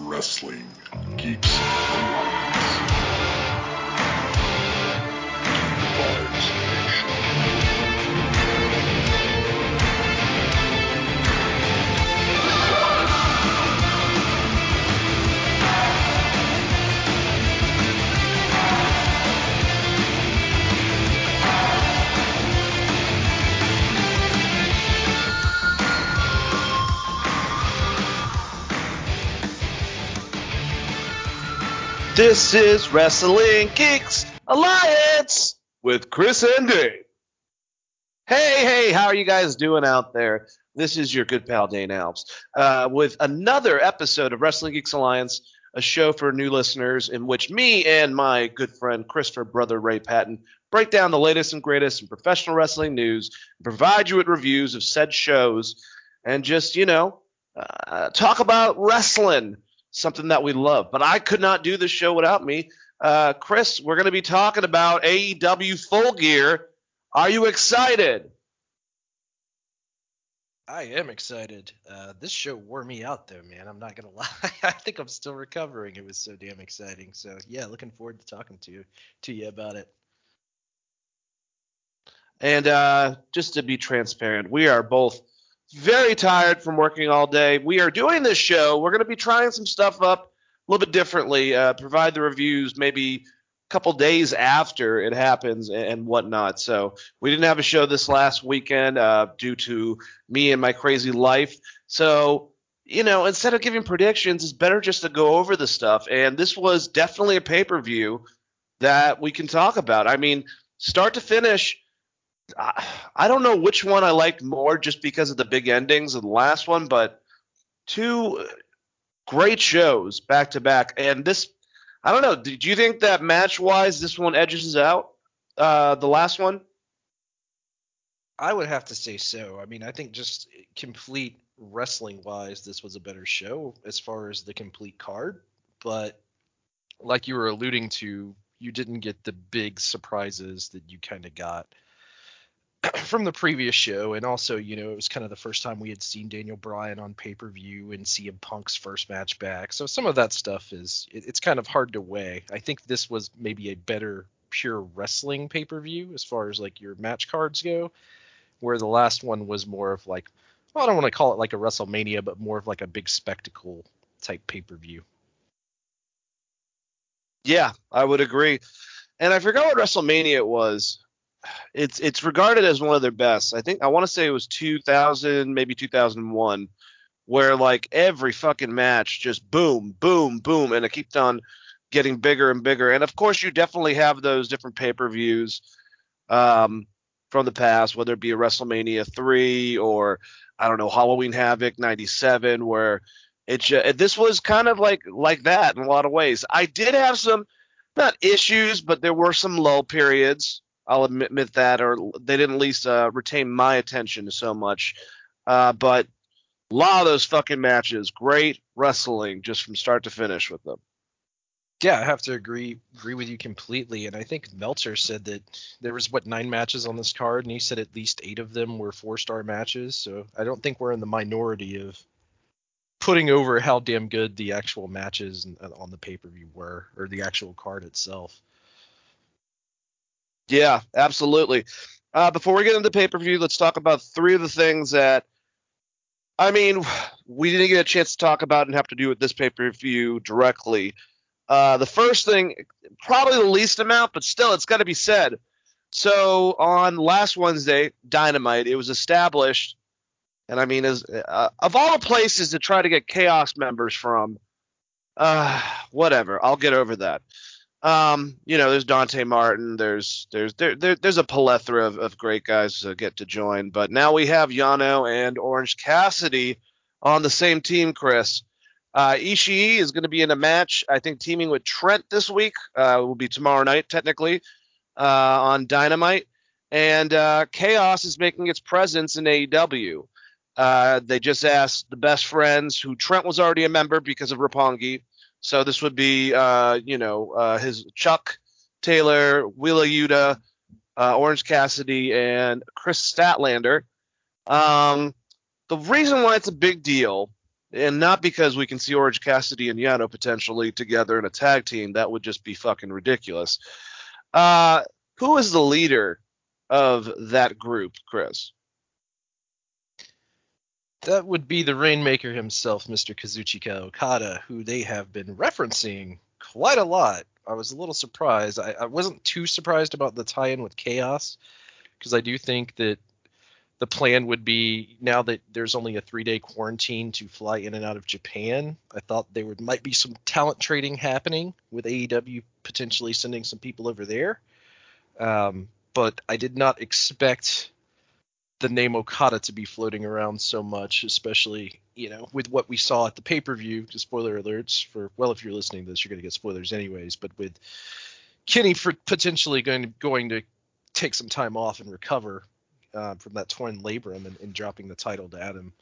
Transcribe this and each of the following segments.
Wrestling Geeks This is Wrestling Geeks Alliance with Chris and Dave. Hey, hey, how are you guys doing out there? This is your good pal Dave Alves uh, with another episode of Wrestling Geeks Alliance, a show for new listeners in which me and my good friend Christopher Brother Ray Patton break down the latest and greatest in professional wrestling news, provide you with reviews of said shows, and just, you know, uh, talk about wrestling something that we love. But I could not do this show without me. Uh, Chris, we're going to be talking about AEW Full Gear. Are you excited? I am excited. Uh, this show wore me out though, man. I'm not gonna lie. I think I'm still recovering. It was so damn exciting. So yeah, looking forward to talking to you to you about it. And uh, just to be transparent, we are both very tired from working all day. We are doing this show. We're going to be trying some stuff up a little bit differently, uh, provide the reviews maybe a couple days after it happens and, whatnot. So we didn't have a show this last weekend uh, due to me and my crazy life. So, you know, instead of giving predictions, it's better just to go over the stuff. And this was definitely a pay per view that we can talk about. I mean, start to finish. I don't know which one I liked more just because of the big endings of the last one, but two great shows back to back. And this, I don't know. Did you think that match wise, this one edges out uh, the last one? I would have to say so. I mean, I think just complete wrestling wise, this was a better show as far as the complete card. But like you were alluding to, you didn't get the big surprises that you kind of got from the previous show, and also, you know, it was kind of the first time we had seen Daniel Bryan on pay per view and CM Punk's first match back. So some of that stuff is it, it's kind of hard to weigh. I think this was maybe a better pure wrestling pay per view as far as like your match cards go, where the last one was more of like, well, I don't want to call it like a WrestleMania, but more of like a big spectacle type pay per view. Yeah, I would agree. And I forgot what WrestleMania it was. It's it's regarded as one of their best. I think I want to say it was 2000, maybe 2001, where like every fucking match just boom, boom, boom, and it kept on getting bigger and bigger. And of course, you definitely have those different pay per views um, from the past, whether it be a WrestleMania three or I don't know Halloween Havoc '97, where it ju- this was kind of like like that in a lot of ways. I did have some not issues, but there were some low periods. I'll admit, that, or they didn't at least uh, retain my attention so much. Uh, but a lot of those fucking matches, great wrestling just from start to finish with them. Yeah, I have to agree agree with you completely. And I think Meltzer said that there was what nine matches on this card, and he said at least eight of them were four star matches. So I don't think we're in the minority of putting over how damn good the actual matches on the pay per view were, or the actual card itself. Yeah, absolutely. Uh, before we get into pay per view, let's talk about three of the things that, I mean, we didn't get a chance to talk about and have to do with this pay per view directly. Uh, the first thing, probably the least amount, but still, it's got to be said. So on last Wednesday, Dynamite, it was established, and I mean, as uh, of all the places to try to get Chaos members from, uh, whatever, I'll get over that. Um, you know, there's Dante Martin. There's there's there, there there's a plethora of, of great guys to get to join. But now we have Yano and Orange Cassidy on the same team. Chris uh, Ishii is going to be in a match. I think teaming with Trent this week. Uh, will be tomorrow night technically uh, on Dynamite. And uh, Chaos is making its presence in AEW. Uh, they just asked the best friends, who Trent was already a member because of Roppongi. So this would be, uh, you know, uh, his Chuck Taylor, Wheeler Yuta, uh, Orange Cassidy, and Kris Statlander. Um, the reason why it's a big deal and not because we can see Orange Cassidy and Yano potentially together in a tag team. That would just be fucking ridiculous. Uh, who is the leader of that group, Chris? That would be the Rainmaker himself, Mr. Kazuchika Okada, who they have been referencing quite a lot. I was a little surprised. I, I wasn't too surprised about the tie-in with Chaos, because I do think that the plan would be now that there's only a three-day quarantine to fly in and out of Japan. I thought there would might be some talent trading happening with AEW potentially sending some people over there, um, but I did not expect the name Okada to be floating around so much, especially you know with what we saw at the pay per view. Spoiler alerts for well, if you're listening to this, you're going to get spoilers anyways. But with Kenny for potentially going to, going to take some time off and recover uh, from that torn labrum and, and dropping the title to Adam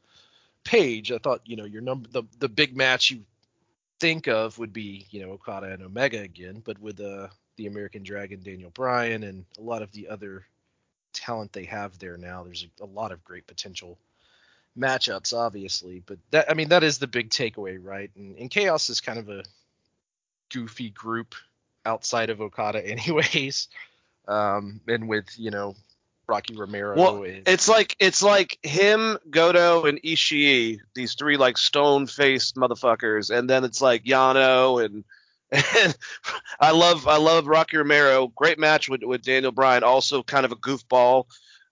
Page, I thought you know your number the the big match you think of would be you know Okada and Omega again, but with uh, the American Dragon Daniel Bryan and a lot of the other talent they have there now. There's a, a, lot of great potential matchups, obviously, but that I mean that is the big takeaway, right? And, and Chaos is kind of a goofy group outside of Okada, anyways. Um, and with you know Rocky Romero. Well, and, it's like it's like him, Goto, and Ishii, these three like stone faced motherfuckers, and then it's like Yano and and I love I love Rocky Romero. Great match with with Daniel Bryan. Also kind of a goofball.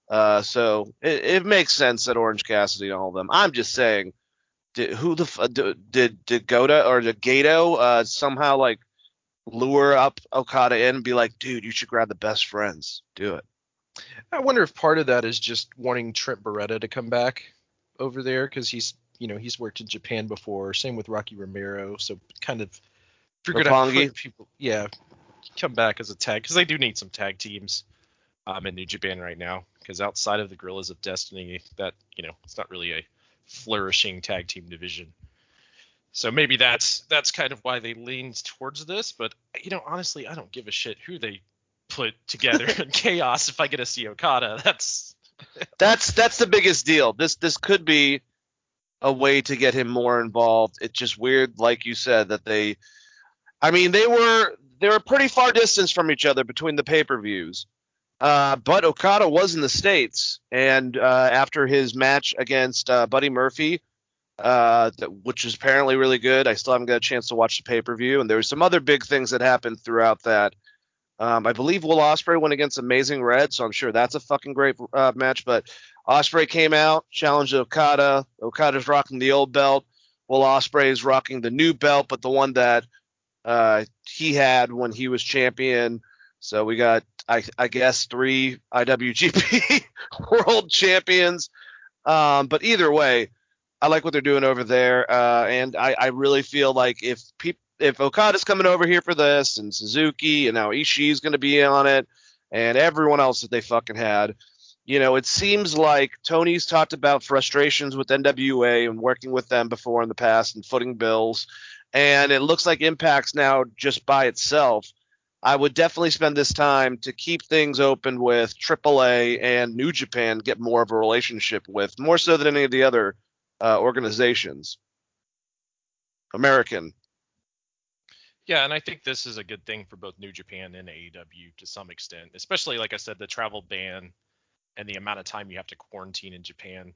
Uh, so it, it makes sense that Orange Cassidy and all of them. I'm just saying, did, who the did did Goto or did Gato uh, somehow like lure up Okada in and be like, dude, you should grab the best friends. Do it. I wonder if part of that is just wanting Trent Beretta to come back over there because he's you know he's worked in Japan before. Same with Rocky Romero, so kind of figured out people. Yeah, come back as a tag because they do need some tag teams um, in New Japan right now. Because outside of the Guerrillas of Destiny, that you know it's not really a flourishing tag team division. So maybe that's that's kind of why they leaned towards this. But you know, honestly, I don't give a shit who they put together in chaos if I get to see Okada. That's that's that's the biggest deal. This this could be a way to get him more involved. It's just weird, like you said, that they I mean, they were they were pretty far distance from each other between the pay per views. Uh, but Okada was in the states, and uh, after his match against uh, Buddy Murphy, uh, which is apparently really good, I still haven't got a chance to watch the pay per view. And there were some other big things that happened throughout that. Um, I believe Will Ospreay went against Amazing Red, so I'm sure that's a fucking great uh, match. But Ospreay came out, challenged Okada. Okada's rocking the old belt. Will Ospreay is rocking the new belt, but the one that uh, he had when he was champion. So we got, I, I guess, three IWGP World Champions. Um, but either way, I like what they're doing over there, uh, and I, I really feel like if people, if Okada's coming over here for this, and Suzuki, and now Ishii's going to be on it, and everyone else that they fucking had, you know, it seems like Tony's talked about frustrations with NWA and working with them before in the past and footing bills and it looks like Impact's now just by itself. I would definitely spend this time to keep things open with AAA and New Japan, get more of a relationship with, more so than any of the other uh, organizations. American. Yeah, and I think this is a good thing for both New Japan and AEW to some extent, especially like I said, the travel ban and the amount of time you have to quarantine in Japan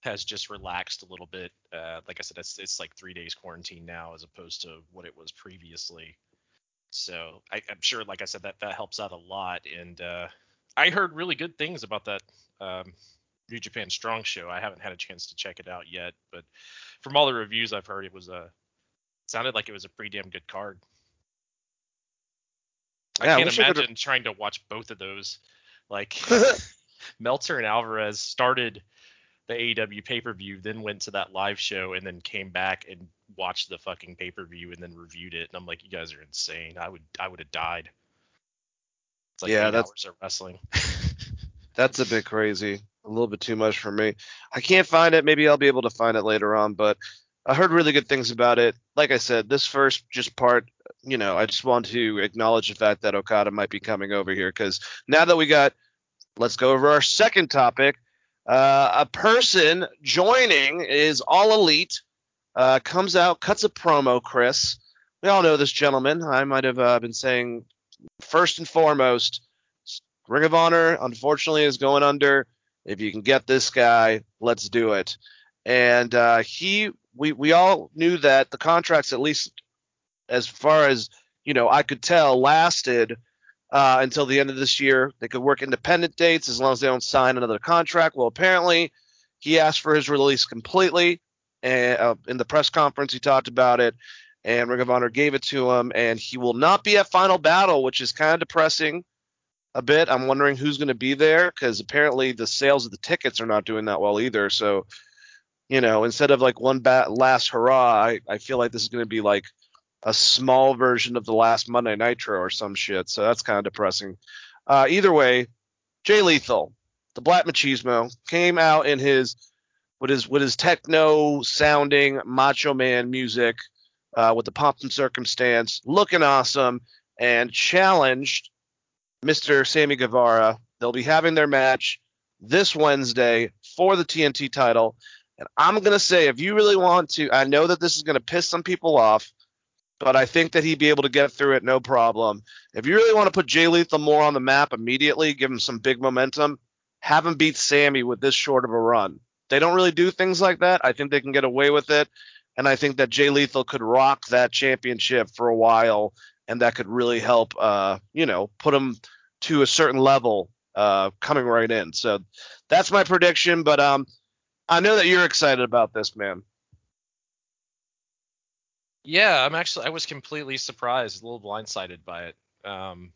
has just relaxed a little bit. Uh, like I said, it's it's like three days quarantine now as opposed to what it was previously. So I, am sure, like I said, that that helps out a lot. And uh, I heard really good things about that um, New Japan Strong show. I haven't had a chance to check it out yet, but from all the reviews I've heard, it was a sounded like it was a pretty damn good card. Yeah, I can't imagine trying to watch both of those. Like Meltzer and Alvarez started the AEW pay per view, then went to that live show, and then came back and watched the fucking pay per view, and then reviewed it. And I'm like, you guys are insane. I would I would have died. It's like yeah, that's, wrestling. that's a bit crazy. A little bit too much for me. I can't find it. Maybe I'll be able to find it later on, but I heard really good things about it. Like I said, this first just part, you know, I just want to acknowledge the fact that Okada might be coming over here because now that we got, let's go over our second topic uh, a person joining is All Elite. uh, comes out, cuts a promo. Chris, we all know this gentleman. I might have uh, been saying first and foremost, Ring of Honor unfortunately is going under. If you can get this guy, let's do it. And uh, he, we we all knew that the contracts, at least as far as you know, I could tell, lasted uh, until the end of this year. They could work independent dates as long as they don't sign another contract. Well, apparently, he asked for his release completely. And uh, in the press conference, he talked about it, and Ring of Honor gave it to him. And he will not be at Final Battle, which is kind of depressing a bit. I'm wondering who's going to be there because apparently the sales of the tickets are not doing that well either. So, you know, instead of like one bat last hurrah, I, I feel like this is going to be like a small version of the last Monday Nitro or some shit. So that's kind of depressing. Uh, either way, Jay Lethal, the Black Machismo, came out in his with his with his techno sounding Macho Man music, uh, with the pomp and circumstance, looking awesome, and challenged Mr. Sammy Guevara. They'll be having their match this Wednesday for the TNT title. And I'm going to say, if you really want to, I know that this is going to piss some people off, but I think that he'd be able to get through it no problem. If you really want to put Jay Lethal more on the map immediately, give him some big momentum, have him beat Sammy with this short of a run. They don't really do things like that. I think they can get away with it. And I think that Jay Lethal could rock that championship for a while, and that could really help, uh, you know, put him to a certain level uh, coming right in. So that's my prediction. But um, I know that you're excited about this, man. Yeah, I'm actually I was completely surprised, a little blindsided by it. Um,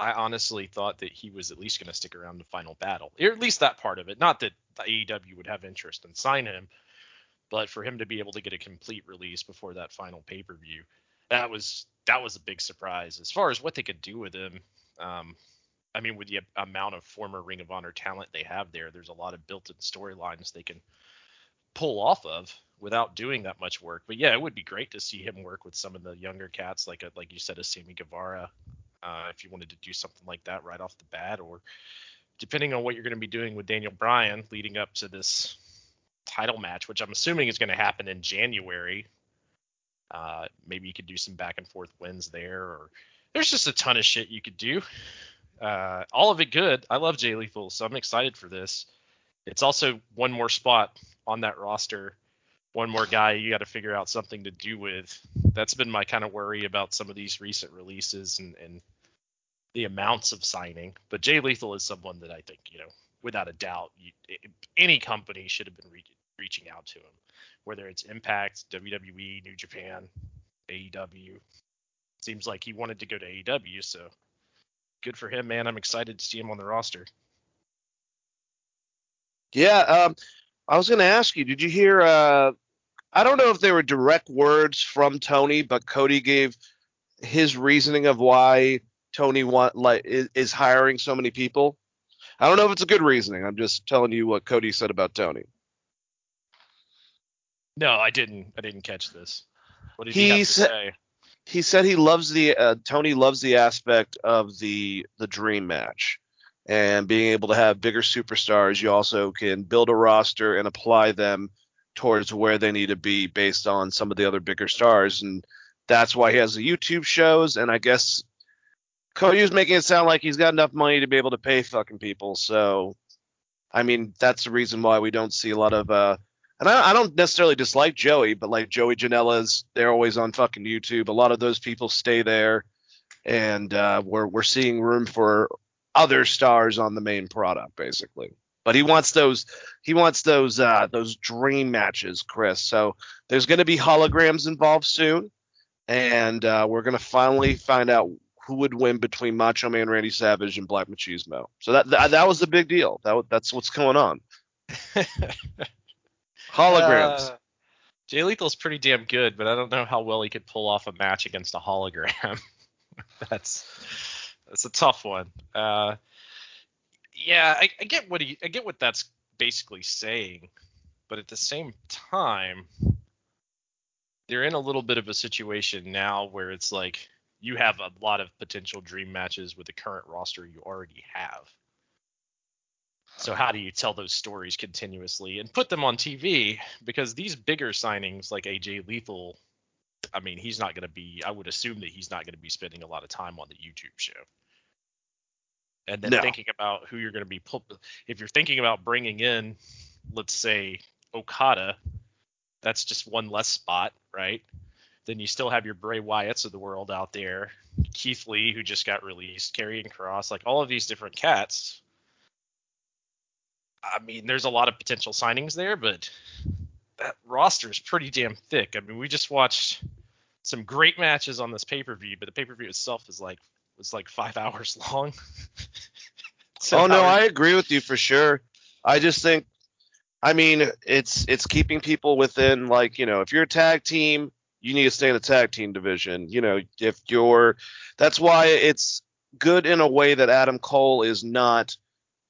I honestly thought that he was at least going to stick around the final battle, or at least that part of it. Not that the AEW would have interest in sign him, but for him to be able to get a complete release before that final pay per view, that was that was a big surprise. As far as what they could do with him, um, I mean, with the amount of former Ring of Honor talent they have there, there's a lot of built-in storylines they can pull off of without doing that much work. But yeah, it would be great to see him work with some of the younger cats, like a, like you said, a Sammy Guevara, uh, if you wanted to do something like that right off the bat, or depending on what you're going to be doing with Daniel Bryan leading up to this title match, which I'm assuming is going to happen in January. Uh, maybe you could do some back and forth wins there, or there's just a ton of shit you could do. Uh, all of it good. I love Jay Lethal, so I'm excited for this. It's also one more spot on that roster, one more guy you got to figure out something to do with. That's been my kind of worry about some of these recent releases and, and the amounts of signing. But Jay Lethal is someone that I think, you know, without a doubt, you, any company should have been re- reaching out to him, whether it's Impact, WWE, New Japan, AEW. Seems like he wanted to go to AEW, so good for him, man. I'm excited to see him on the roster. Yeah, um, I was going to ask you, did you hear? Uh, I don't know if they were direct words from Tony, but Cody gave his reasoning of why Tony want like is, is hiring so many people. I don't know if it's a good reasoning. I'm just telling you what Cody said about Tony. No, I didn't. I didn't catch this. What did He he, have to said- say? he said he loves the uh, Tony loves the aspect of the the dream match and being able to have bigger superstars. You also can build a roster and apply them towards where they need to be based on some of the other bigger stars, and that's why he has the YouTube shows. And I guess Cody was making it sound like he's got enough money to be able to pay fucking people. So, I mean, that's the reason why we don't see a lot of uh, and I, I don't necessarily dislike Joey, but like Joey Janela's, they're always on fucking YouTube. A lot of those people stay there, and uh, we're we're seeing room for other stars on the main product, basically. But he wants those he wants those uh, those dream matches, Chris. So there's going to be holograms involved soon, and uh, we're going to finally find out who would win between Macho Man Randy Savage and Black Machismo. So that that, that was the big deal. That that's what's going on. Holograms. Uh, Jay Lethal's pretty damn good, but I don't know how well he could pull off a match against a hologram. that's that's a tough one. Uh, yeah, I, I get what he, I get what that's basically saying, but at the same time, they're in a little bit of a situation now where it's like you have a lot of potential dream matches with the current roster you already have. So how do you tell those stories continuously and put them on TV? Because these bigger signings like AJ Lethal, I mean, he's not going to be. I would assume that he's not going to be spending a lot of time on the YouTube show. And then No. thinking about who you're going to be, pull, if you're thinking about bringing in, let's say Okada, that's just one less spot, right? Then you still have your Bray Wyatts of the world out there, Keith Lee who just got released, Karrion Kross, like all of these different cats. I mean, there's a lot of potential signings there, but that roster is pretty damn thick. I mean, we just watched some great matches on this pay-per-view, but the pay-per-view itself is like was like five hours long. So oh no, I agree with you for sure. I just think, I mean, it's it's keeping people within like you know, if you're a tag team, you need to stay in the tag team division. You know, if you're, that's why it's good in a way that Adam Cole is not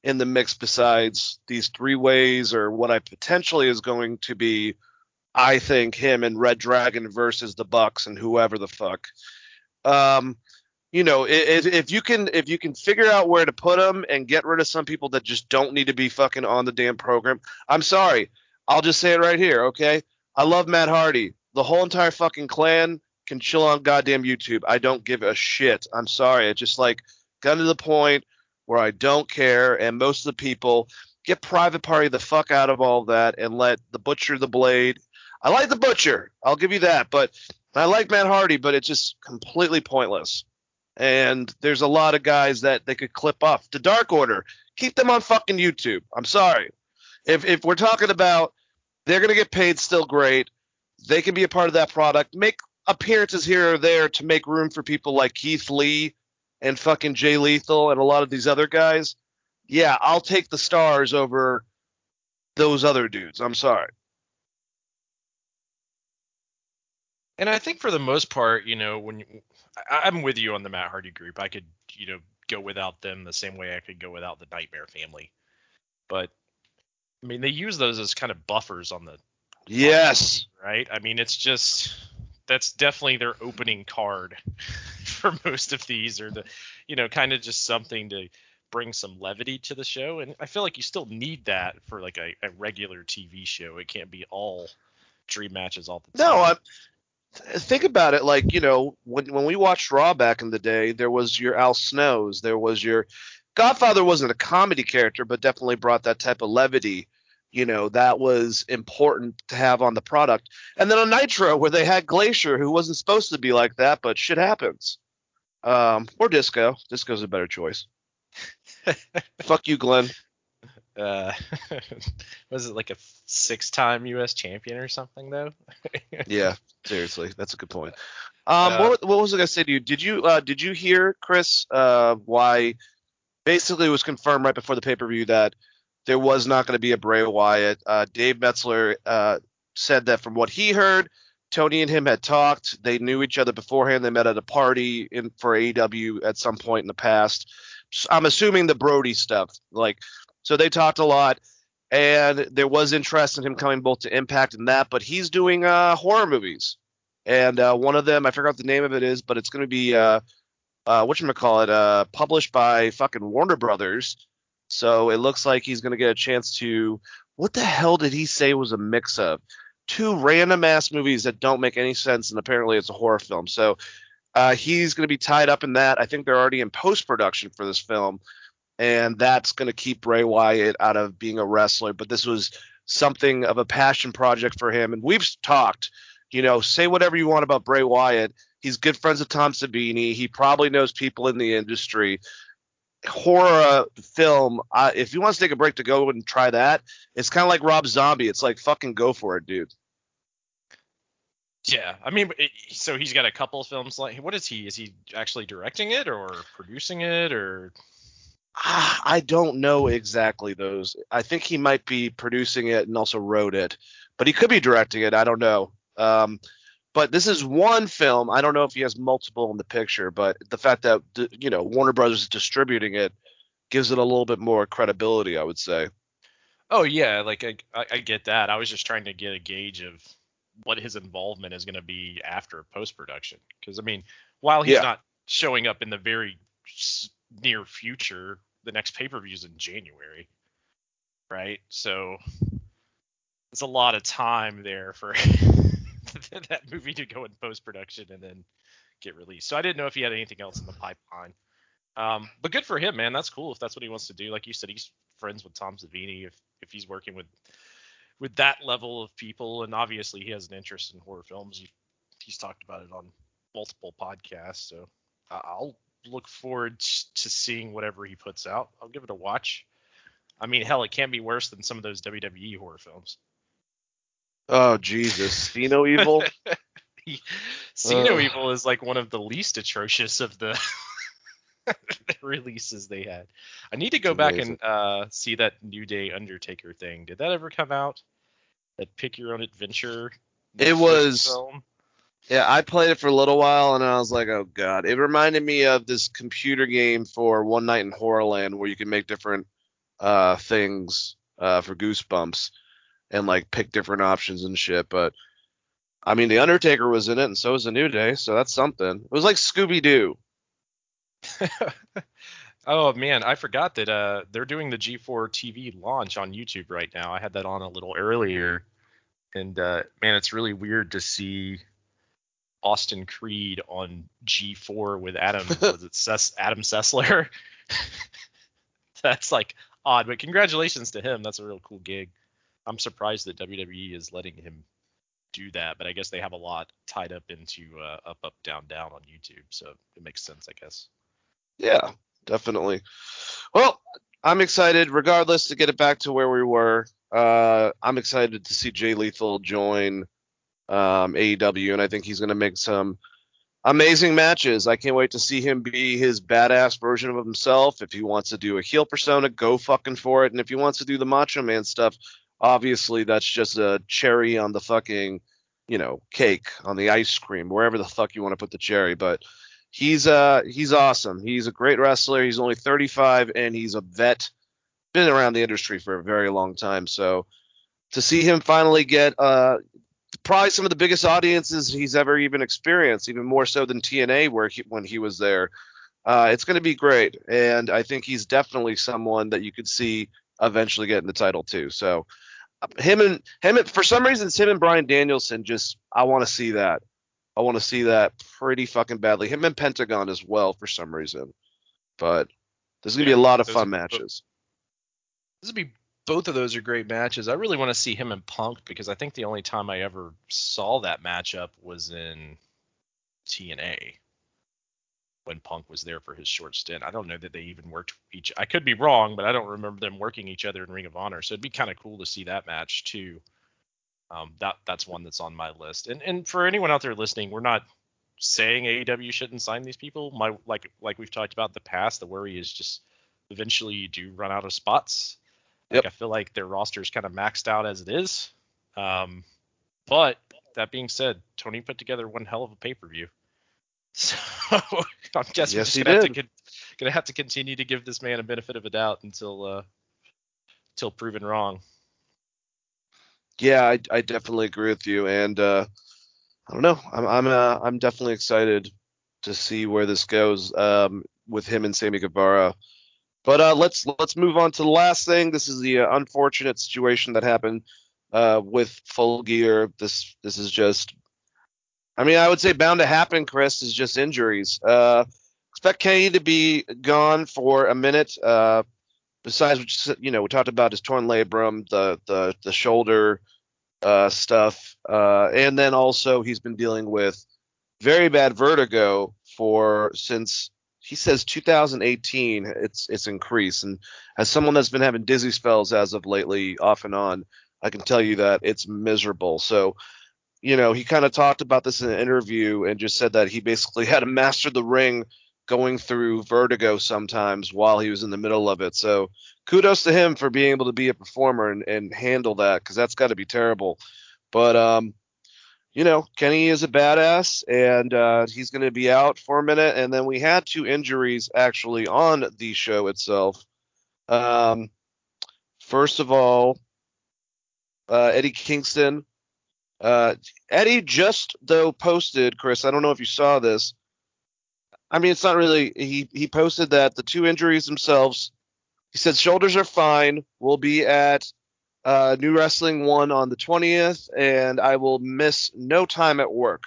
in the mix. Besides these three ways, or what I potentially is going to be, I think him and Red Dragon versus the Bucks and whoever the fuck. Um, you know, if, if you can if you can figure out where to put them and get rid of some people that just don't need to be fucking on the damn program, I'm sorry. I'll just say it right here, okay? I love Matt Hardy. The whole entire fucking clan can chill on goddamn YouTube. I don't give a shit. I'm sorry. It's just like gotten to the point where I don't care, and most of the people get private party the fuck out of all that and let the butcher the blade. I like the butcher. I'll give you that, but I like Matt Hardy, but it's just completely pointless and there's a lot of guys that they could clip off. The Dark Order, keep them on fucking YouTube. I'm sorry. If if we're talking about they're gonna get paid still great, they can be a part of that product. Make appearances here or there to make room for people like Keith Lee and fucking Jay Lethal and a lot of these other guys. Yeah, I'll take the stars over those other dudes. I'm sorry. And I think for the most part, you know, when I, I'm with you on the Matt Hardy group, I could, you know, go without them the same way I could go without the Nightmare family. But I mean, they use those as kind of buffers on the Yes. right? I mean, it's just that's definitely their opening card for most of these, or the, you know, kind of just something to bring some levity to the show. And I feel like you still need that for like a, a regular TV show. It can't be all dream matches all the time. No, I'm, think about it. Like you know, when when we watched Raw back in the day, there was your Al Snows, there was your Godfather wasn't a comedy character, but definitely brought that type of levity. You know, that was important to have on the product. And then on Nitro, where they had Glacier, who wasn't supposed to be like that, but shit happens. Um, or Disco. Disco's a better choice. Fuck you, Glenn. Uh, was it like a six-time U.S. champion or something though? Yeah, seriously, that's a good point. Um, Uh, what, what was I gonna say to you? Did you uh, did you hear Chris uh, why? Basically, it was confirmed right before the pay per view that there was not going to be a Bray Wyatt. Uh, Dave Meltzer uh, said that from what he heard, Tony and him had talked. They knew each other beforehand. They met at a party in for AEW at some point in the past. I'm assuming the Brody stuff. Like, so they talked a lot and there was interest in him coming both to Impact and that, but he's doing uh, horror movies, and uh, one of them I forgot what the name of it is, but it's going to be uh, uh, what call it, uh, published by fucking Warner Brothers. So it looks like he's going to get a chance to. What the hell did he say was a mix of two random ass movies that don't make any sense, and apparently it's a horror film. So uh, he's going to be tied up in that. I think they're already in post production for this film and that's going to keep Bray Wyatt out of being a wrestler. But this was something of a passion project for him, and we've talked. You know, say whatever you want about Bray Wyatt. He's good friends with Tom Savini. He probably knows people in the industry. Horror film. Uh, if he wants to take a break to go and try that, it's kind of like Rob Zombie. It's like fucking go for it, dude. Yeah, I mean, it, so he's got a couple films. Like, what is he? Is he actually directing it or producing it or? Ah, I don't know exactly those. I think he might be producing it and also wrote it, but he could be directing it. I don't know. Um, but this is one film. I don't know if he has multiple in the picture, but the fact that you know Warner Brothers is distributing it gives it a little bit more credibility, I would say. Oh yeah, like I, I, get that. I was just trying to get a gauge of what his involvement is going to be after post production. Because I mean, while he's Yeah. not showing up in the very near future, the next pay per view is in January. right? So it's a lot of time there for that movie to go in post production and then get released. So I didn't know if he had anything else in the pipeline. Um, but good for him, man. That's cool if that's what he wants to do. Like you said, he's friends with Tom Savini. If if he's working with with that level of people, and obviously he has an interest in horror films. He, he's talked about it on multiple podcasts. So I'll look forward to seeing whatever he puts out. I'll give it a watch. I mean, hell, it can't be worse than some of those WWE horror films. Oh Jesus, See No Evil. See No Ugh. Evil is like one of the least atrocious of the releases they had. I need to go back Amazing. and uh, see that New Day Undertaker thing. Did that ever come out? That Pick Your Own Adventure. It was- Film? Yeah, I played it for a little while and I was like, oh god. It reminded me of this computer game for One Night in Horrorland where you can make different uh things uh for Goosebumps and like pick different options and shit. But I mean, The Undertaker was in it and so was The New Day, so that's something. It was like Scooby Doo. oh man, I forgot that uh, they're doing the G4 TV launch on YouTube right now. I had that on a little earlier, and uh, man, it's really weird to see Austin Creed on G4 with Adam was it Ces- Adam Sessler. That's like odd, but congratulations to him. That's a real cool gig. I'm surprised that WWE is letting him do that, but I guess they have a lot tied up into uh, up up down down on YouTube, so it makes sense, I guess. Yeah, definitely. Well, I'm excited, regardless, to get it back to where we were. Uh, I'm excited to see Jay Lethal join um, AEW, and I think he's going to make some amazing matches. I can't wait to see him be his badass version of himself. If he wants to do a heel persona, go fucking for it. And if he wants to do the Macho Man stuff, obviously that's just a cherry on the fucking, you know, cake on the ice cream, wherever the fuck you want to put the cherry. But he's uh he's awesome. He's a great wrestler. He's only 35 and he's a vet. Been around the industry for a very long time. So to see him finally get uh probably some of the biggest audiences he's ever even experienced, even more so than TNA where he, when he was there. Uh, it's going to be great, and I think he's definitely someone that you could see eventually getting the title too. So uh, him and him and, for some reason it's him and Bryan Danielson just I want to see that. I want to see that pretty fucking badly. Him and Pentagon as well for some reason. But there's gonna Yeah, be a lot of fun matches. This would be both of those are great matches. I really want to see him and Punk because I think the only time I ever saw that matchup was in TNA when Punk was there for his short stint. I don't know that they even worked each. I could be wrong, but I don't remember them working each other in Ring of Honor. So it'd be kind of cool to see that match too. Um, that that's one that's on my list. And and for anyone out there listening, we're not saying AEW shouldn't sign these people. My like like we've talked about in the past, the worry is just eventually you do run out of spots. Like Yep. I feel like their roster is kind of maxed out as it is. Um, but that being said, Tony put together one hell of a pay per view. So I'm guessing we're just gonna have, to gonna have to continue to give this man a benefit of a doubt until uh, until proven wrong. Yeah, I, I definitely agree with you, and uh, I don't know. I'm I'm uh, I'm definitely excited to see where this goes um, with him and Sammy Guevara. But uh, let's let's move on to the last thing. This is the uh, unfortunate situation that happened uh, with Full Gear. This this is just, I mean, I would say bound to happen. Chris is just injuries. Uh, expect Kenny to be gone for a minute. Uh, besides, what you know, we talked about his torn labrum, the the the shoulder uh, stuff, and then also he's been dealing with very bad vertigo for since he says 2018. It's it's increased, and as someone that's been having dizzy spells as of lately, off and on, I can tell you that it's miserable. So. You know, he kind of talked about this in an interview and just said that he basically had to master the ring going through vertigo sometimes while he was in the middle of it. So kudos to him for being able to be a performer and, and handle that because that's got to be terrible. But um, you know, Kenny is a badass and uh, he's going to be out for a minute. And then we had two injuries actually on the show itself. Um, first of all, uh, Eddie Kingston. Uh, Eddie just though posted, Chris. I don't know if you saw this. I mean, it's not really. He he posted that the two injuries themselves He said shoulders are fine. We'll be at uh, New Wrestling One on the 20th, and I will miss no time at work.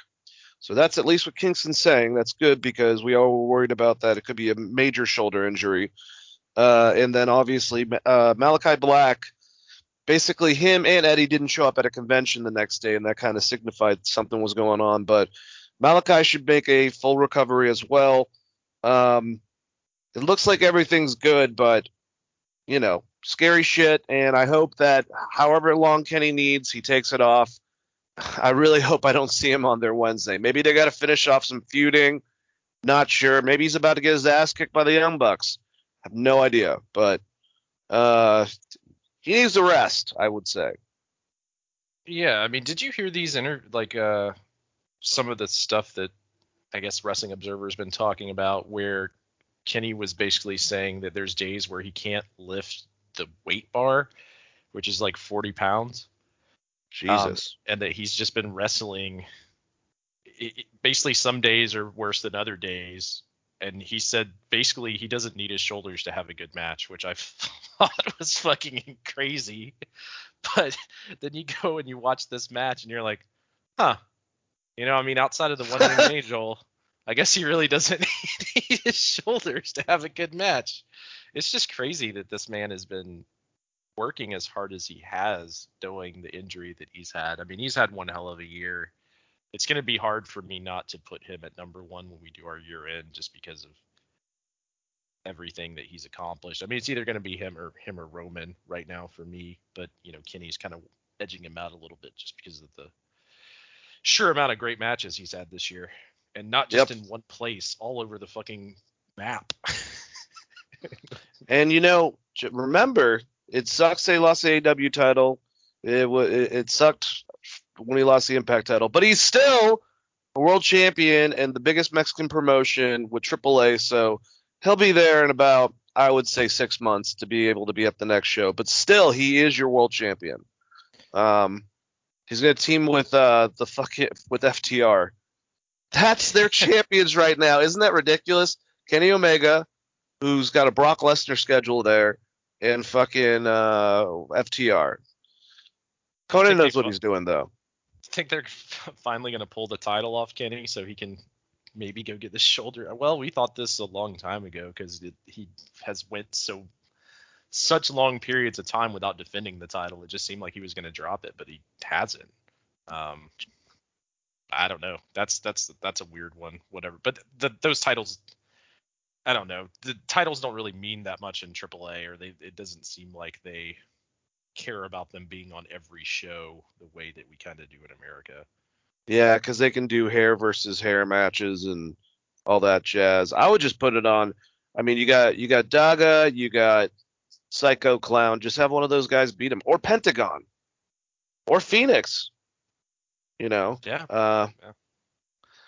So that's at least what Kingston's saying. That's good because we are worried about that. It could be a major shoulder injury. Uh, and then obviously uh, Malachi Black, basically him and Eddie didn't show up at a convention the next day, and that kind of signified something was going on. But Malachi should make a full recovery as well. Um, it looks like everything's good, but you know, scary shit. And I hope that however long Kenny needs, he takes it off. I really hope I don't see him on their Wednesday. Maybe they got to finish off some feuding. Not sure. Maybe he's about to get his ass kicked by the Young Bucks. I have no idea, but uh, he needs the rest. I would say. Yeah, I mean, did you hear these inter like uh some of the stuff that I guess Wrestling Observer's been talking about where Kenny was basically saying that there's days where he can't lift the weight bar, which is like 40 pounds. Um, Jesus. and that he's just been wrestling. It, it- basically, some days are worse than other days. And he said basically he doesn't need his shoulders to have a good match, which I thought was fucking crazy. But then you go and you watch this match and you're like, huh. You know, I mean, outside of the one angel, I guess he really doesn't need his shoulders to have a good match. It's just crazy that this man has been working as hard as he has doing the injury that he's had. I mean, he's had one hell of a year. It's going to be hard for me not to put him at number one when we do our year end, just because of everything that he's accomplished. I mean, it's either going to be him or him or Roman right now for me, but you know, Kenny's kind of edging him out a little bit just because of the sure amount of great matches he's had this year, and not just Yep. in one place, all over the fucking map. And you know, remember, it sucks they lost the AW title. It it, it sucked when he lost the Impact title, but he's still a world champion and the biggest Mexican promotion with AAA. So he'll be there in about, I would say, six months to be able to be at the next show. But still, he is your world champion. Um, he's gonna team with uh the fucking with FTR. That's their champions right now. Isn't that ridiculous? Kenny Omega, who's got a Brock Lesnar schedule there, and fucking uh, FTR. Konnan knows what he's doing though. I think they're finally going to pull the title off Kenny so he can maybe go get the shoulder. Well, we thought this a long time ago because he has went so such long periods of time without defending the title. It just seemed like he was going to drop it, but he hasn't. Um, I don't know. That's that's that's a weird one. Whatever. But the, those titles, I don't know. The titles don't really mean that much in AAA, or they it doesn't seem like they care about them being on every show the way that we kind of do in America. Yeah, because they can do hair versus hair matches and all that jazz. I would just put it on. I mean, you got you got Daga, you got Psycho Clown. Just have one of those guys beat him, or Pentagon, or Fenix. You know, Yeah. uh, Yeah.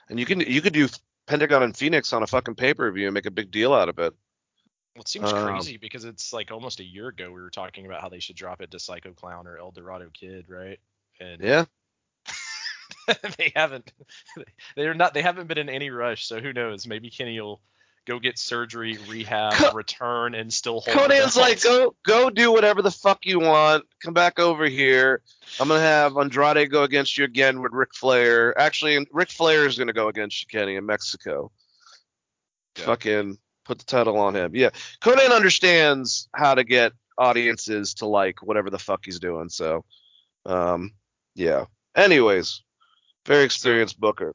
and you can you could do Pentagon and Fenix on a fucking pay per view and make a big deal out of it. Well, it seems Um, crazy because it's like almost a year ago we were talking about how they should drop it to Psycho Clown or El Dorado Kid, right? And Yeah. they haven't. They're not. They haven't been in any rush. So who knows? Maybe Kenny will go get surgery, rehab, Co- return, and still hold. Konnan's like, go go do whatever the fuck you want. Come back over here. I'm gonna have Andrade go against you again with Ric Flair. Actually, Ric Flair is gonna go against you, Kenny, in Mexico. Yeah. Fucking put the title on him. Yeah, Konnan understands how to get audiences to like whatever the fuck he's doing. So, um, yeah. Anyways, very experienced booker.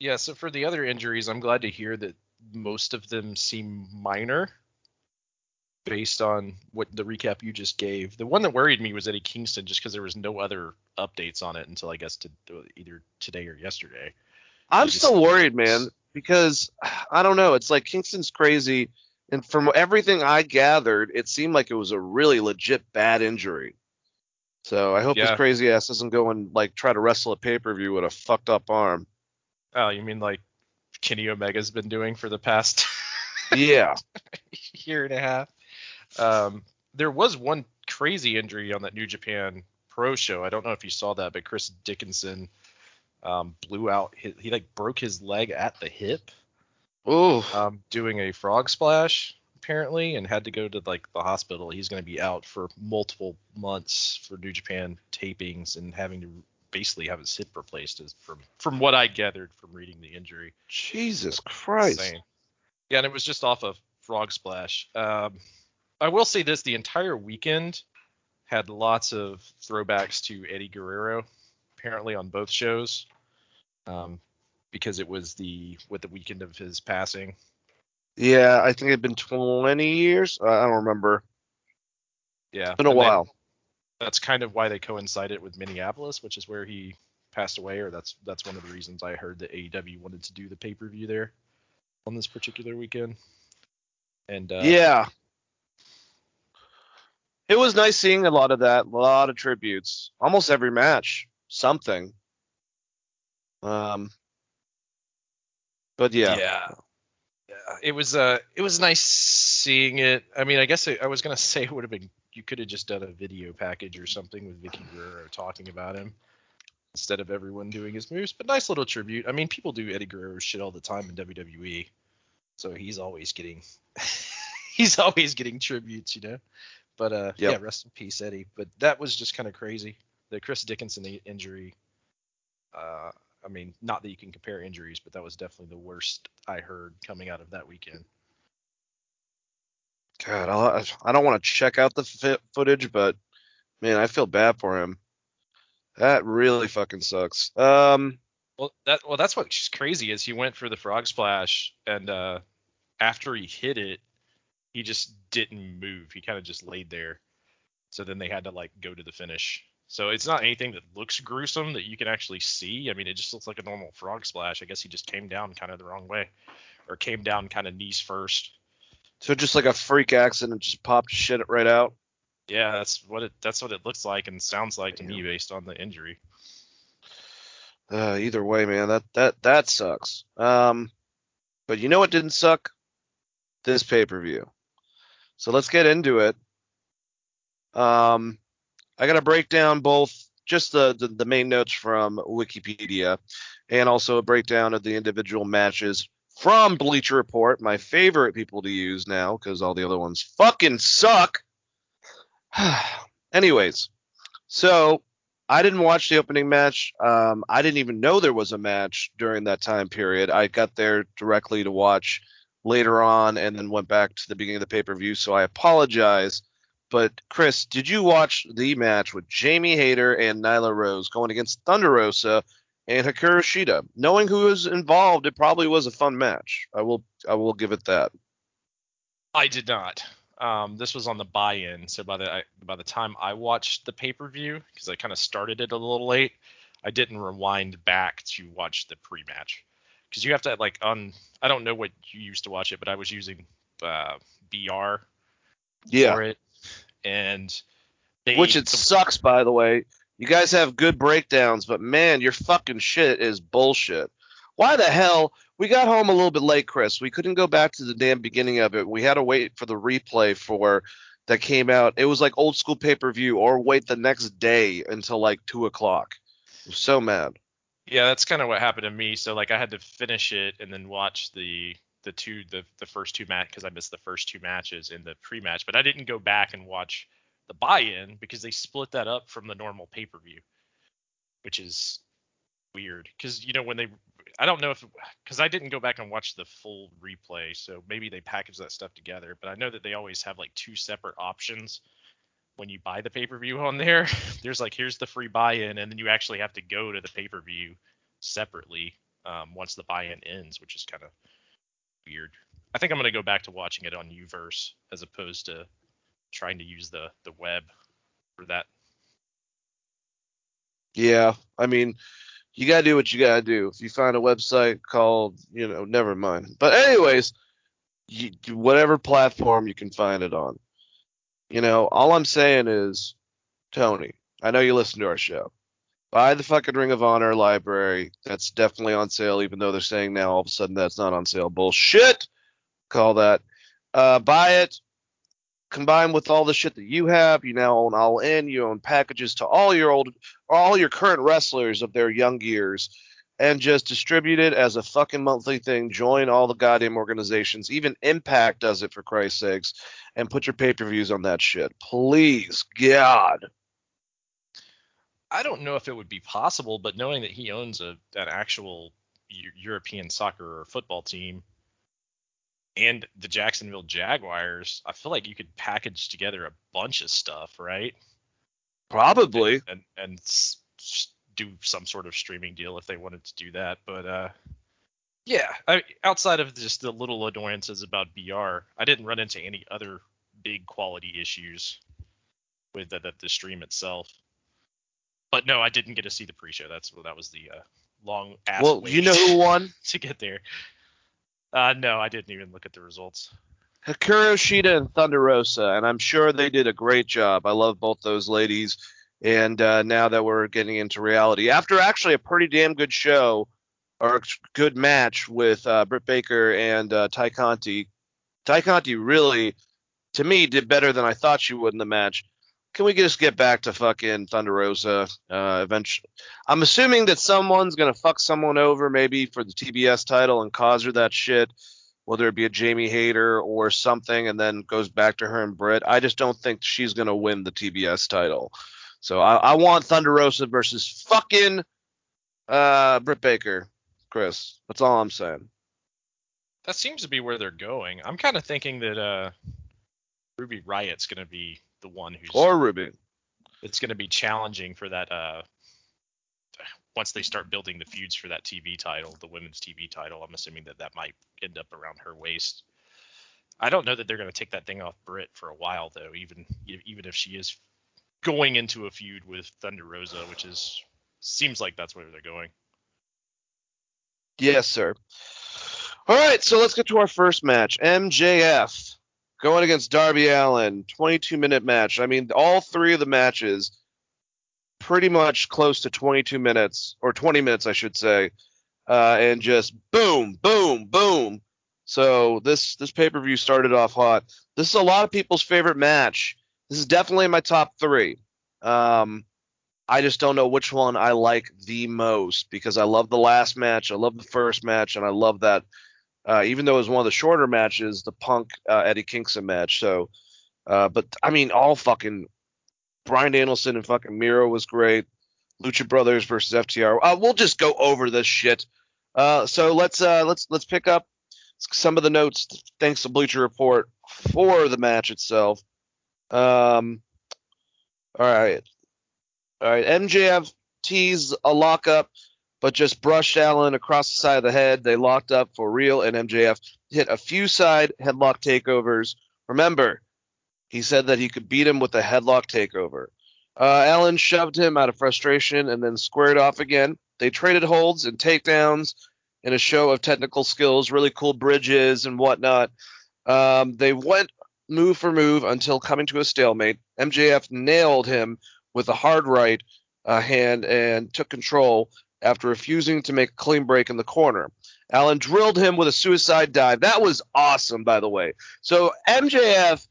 Yeah. So for the other injuries, I'm glad to hear that most of them seem minor. Based on what the recap you just gave, the one that worried me was Eddie Kingston, just because there was no other updates on it until I guess to, uh, either today or yesterday. I'm just- still worried, man, because I don't know. It's like Kingston's crazy, and from everything I gathered, it seemed like it was a really legit bad injury. So I hope Yeah. his crazy ass doesn't go and like try to wrestle a pay per view with a fucked up arm. Oh, you mean like Kenny Omega's been doing for the past Yeah, year and a half? Um, there was one crazy injury on that New Japan Pro show. I don't know if you saw that, but Chris Dickinson um, blew out. His, he like broke his leg at the hip ooh, um, doing a frog splash. apparently and had to go to like the hospital. He's going to be out for multiple months for New Japan tapings and having to basically have his hip replaced as from from what I gathered from reading the injury. Jesus Christ. Insane. Yeah, and it was just off of Frog Splash. Um, I will say this: the entire weekend had lots of throwbacks to Eddie Guerrero, apparently on both shows, um, because it was the with the weekend of his passing. Yeah, I think it'd been 20 years. I don't remember. Yeah, It's been a and while. That's kind of why they coincided with Minneapolis, which is where he passed away, or that's that's one of the reasons I heard that AEW wanted to do the pay per view there on this particular weekend. And uh, yeah. It was nice seeing a lot of that, a lot of tributes. Almost every match, something. Um, but yeah, yeah, yeah. It was uh, it was nice seeing it. I mean, I guess I, I was gonna say it would have been you could have just done a video package or something with Vickie Guerrero talking about him instead of everyone doing his moves. But nice little tribute. I mean, people do Eddie Guerrero shit all the time in WWE, so he's always getting he's always getting tributes, you know. But uh, Yep. yeah, rest in peace, Eddie. But that was just kind of crazy. The Chris Dickinson injury. Uh, I mean, not that you can compare injuries, but that was definitely the worst I heard coming out of that weekend. God, I'll, I don't want to check out the footage, but man, I feel bad for him. That really fucking sucks. Um, Well, that well, that's what's crazy is he went for the frog splash, and uh, after he hit it, he just didn't move. He kind of just laid there. So then they had to like go to the finish. So it's not anything that looks gruesome that you can actually see. I mean, it just looks like a normal frog splash. I guess he just came down kind of the wrong way, or came down kind of knees first. So just like a freak accident, just popped shit right out. Yeah, that's what it that's what it looks like and sounds like to me based on the injury. Uh, either way, man, that that that sucks. Um, but you know what didn't suck? This pay per view. So let's get into it. Um, I got to break down both just the, the the main notes from Wikipedia, and also a breakdown of the individual matches from Bleacher Report, my favorite people to use now because all the other ones fucking suck. Anyways, so I didn't watch the opening match. Um, I didn't even know there was a match during that time period. I got there directly to watch later on and then went back to the beginning of the pay per view. So I apologize. But Chris, did you watch the match with Jamie Hayter and Nyla Rose going against Thunder Rosa and Hikaru Shida? Knowing who was involved, it probably was a fun match. I will I will give it that. I did not. Um, this was on the buy-in, so by the I, by the time I watched the pay-per-view, because I kind of started it a little late, I didn't rewind back to watch the pre-match, because you have to like on. I don't know what you used to watch it, but I was using uh, BR Yeah. for it, and they, Which it the- sucks, by the way. You guys have good breakdowns, but man, your fucking shit is bullshit. Why the hell? We got home a little bit late, Chris. We couldn't go back to the damn beginning of it. We had to wait for the replay for that came out. It was like old school pay per view, or wait the next day until like two o'clock. So mad. Yeah, that's kind of what happened to me. So like I had to finish it and then watch the the two the the first two match because I missed the first two matches in the pre-match, but I didn't go back and watch the buy-in because they split that up from the normal pay-per-view, which is weird because you know when they I don't know if because I didn't go back and watch the full replay, so maybe they package that stuff together. But I know that they always have like two separate options when you buy the pay-per-view on there. There's like here's the free buy-in, and then you actually have to go to the pay-per-view separately um, once the buy-in ends, which is kind of weird. I think I'm gonna go back to watching it on Uverse as opposed to trying to use the the web for that. Yeah, I mean, you gotta do what you gotta do. If you find a website called, you know, never mind. But anyways, you, whatever platform you can find it on. You know, all I'm saying is, Tony, I know you listen to our show. Buy the fucking Ring of Honor library. That's definitely on sale, even though they're saying now all of a sudden that's not on sale. Bullshit. Call that. Uh, buy it. Combine with all the shit that you have. You now own All In. You own packages to all your old all your current wrestlers of their young years. and just distribute it as a fucking monthly thing. Join all the goddamn organizations. Even Impact does it for Christ's sakes, and put your pay per views on that shit. Please, God. I don't know if it would be possible, but knowing that he owns a an actual European soccer or football team and the Jacksonville Jaguars, I feel like you could package together a bunch of stuff, right? Probably. And and s- do some sort of streaming deal if they wanted to do that, but uh yeah, I, outside of just the little annoyances about BR, I didn't run into any other big quality issues with the, the, the stream itself. But no, I didn't get to see the pre-show. That's that was the uh, long ass Well, you know who won? to get there. Uh, no, I didn't even look at the results. Hikaru Shida and Thunder Rosa, and I'm sure they did a great job. I love both those ladies. And uh, now that we're getting into reality, after actually a pretty damn good show or a good match with uh, Britt Baker and uh, Tay Conti, Tay Conti really, to me, did better than I thought she would in the match. Can we just get back to fucking Thunder Rosa uh, eventually? I'm assuming that someone's gonna fuck someone over, maybe for the TBS title, and cause her that shit whether it be a Jamie Hayter or something, and then goes back to her and Britt. I just don't think she's gonna win the TBS title. So I, I want Thunder Rosa versus fucking uh, Britt Baker, Chris. That's all I'm saying. That seems to be where they're going. I'm kind of thinking that uh, Ruby Riott's to be the one who's Or Ruby. it's going to be challenging for that uh once they start building the feuds for that TV title, the women's TV title. I'm assuming that that might end up around her waist. I don't know that they're going to take that thing off Britt for a while though, even even if she is going into a feud with Thunder Rosa, which is seems like that's where they're going. Yes, sir. All right, so let's get to our first match. MJF going against Darby Allin, 22 minute match. I mean, all three of the matches pretty much close to 22 minutes or 20 minutes, I should say, uh, and just boom, boom, boom. So this this pay per view started off hot. This is a lot of people's favorite match. This is definitely in my top three. Um, I just don't know which one I like the most because I love the last match, I love the first match, and I love that. Uh, even though it was one of the shorter matches, the Punk uh, Eddie Kingston match. So, uh, but I mean, all fucking Bryan Danielson and fucking Miro was great. Lucha Brothers versus FTR. Uh, we'll just go over this shit. Uh, so let's uh, let's let's pick up some of the notes thanks to Bleacher Report for the match itself. Um, all right, all right. MJF teased a lockup, but just brushed Allin across the side of the head. They locked up for real, and MJF hit a few side headlock takeovers. Remember, he said that he could beat him with a headlock takeover. Uh, Allin shoved him out of frustration and then squared off again. They traded holds and takedowns in a show of technical skills, really cool bridges and whatnot. Um, they went move for move until coming to a stalemate. MJF nailed him with a hard right uh, hand and took control after refusing to make a clean break in the corner. Allin drilled him with a suicide dive. That was awesome, by the way. So MJF,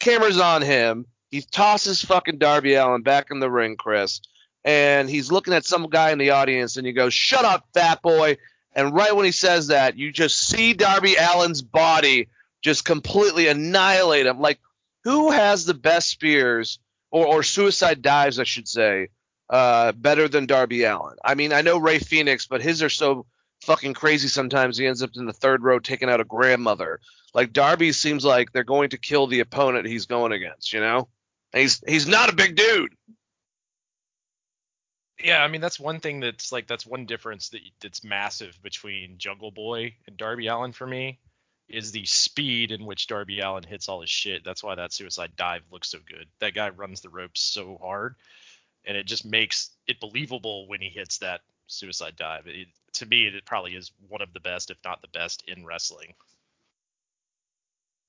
cameras on him. He tosses fucking Darby Allin back in the ring, Chris, and he's looking at some guy in the audience, and he goes, "Shut up, fat boy." And right when he says that, you just see Darby Allin's body just completely annihilate him. Like, who has the best spears or, or suicide dives, I should say, uh, better than Darby Allin? I mean, I know Rey Fenix, but his are so fucking crazy sometimes he ends up in the third row taking out a grandmother. Like Darby seems like they're going to kill the opponent he's going against, you know? He's he's not a big dude. Yeah, I mean that's one thing that's like that's one difference that that's massive between Jungle Boy and Darby Allin for me is the speed in which Darby Allin hits all his shit. That's why that suicide dive looks so good. That guy runs the ropes so hard, and it just makes it believable when he hits that suicide dive. It, to me, it probably is one of the best, if not the best, in wrestling.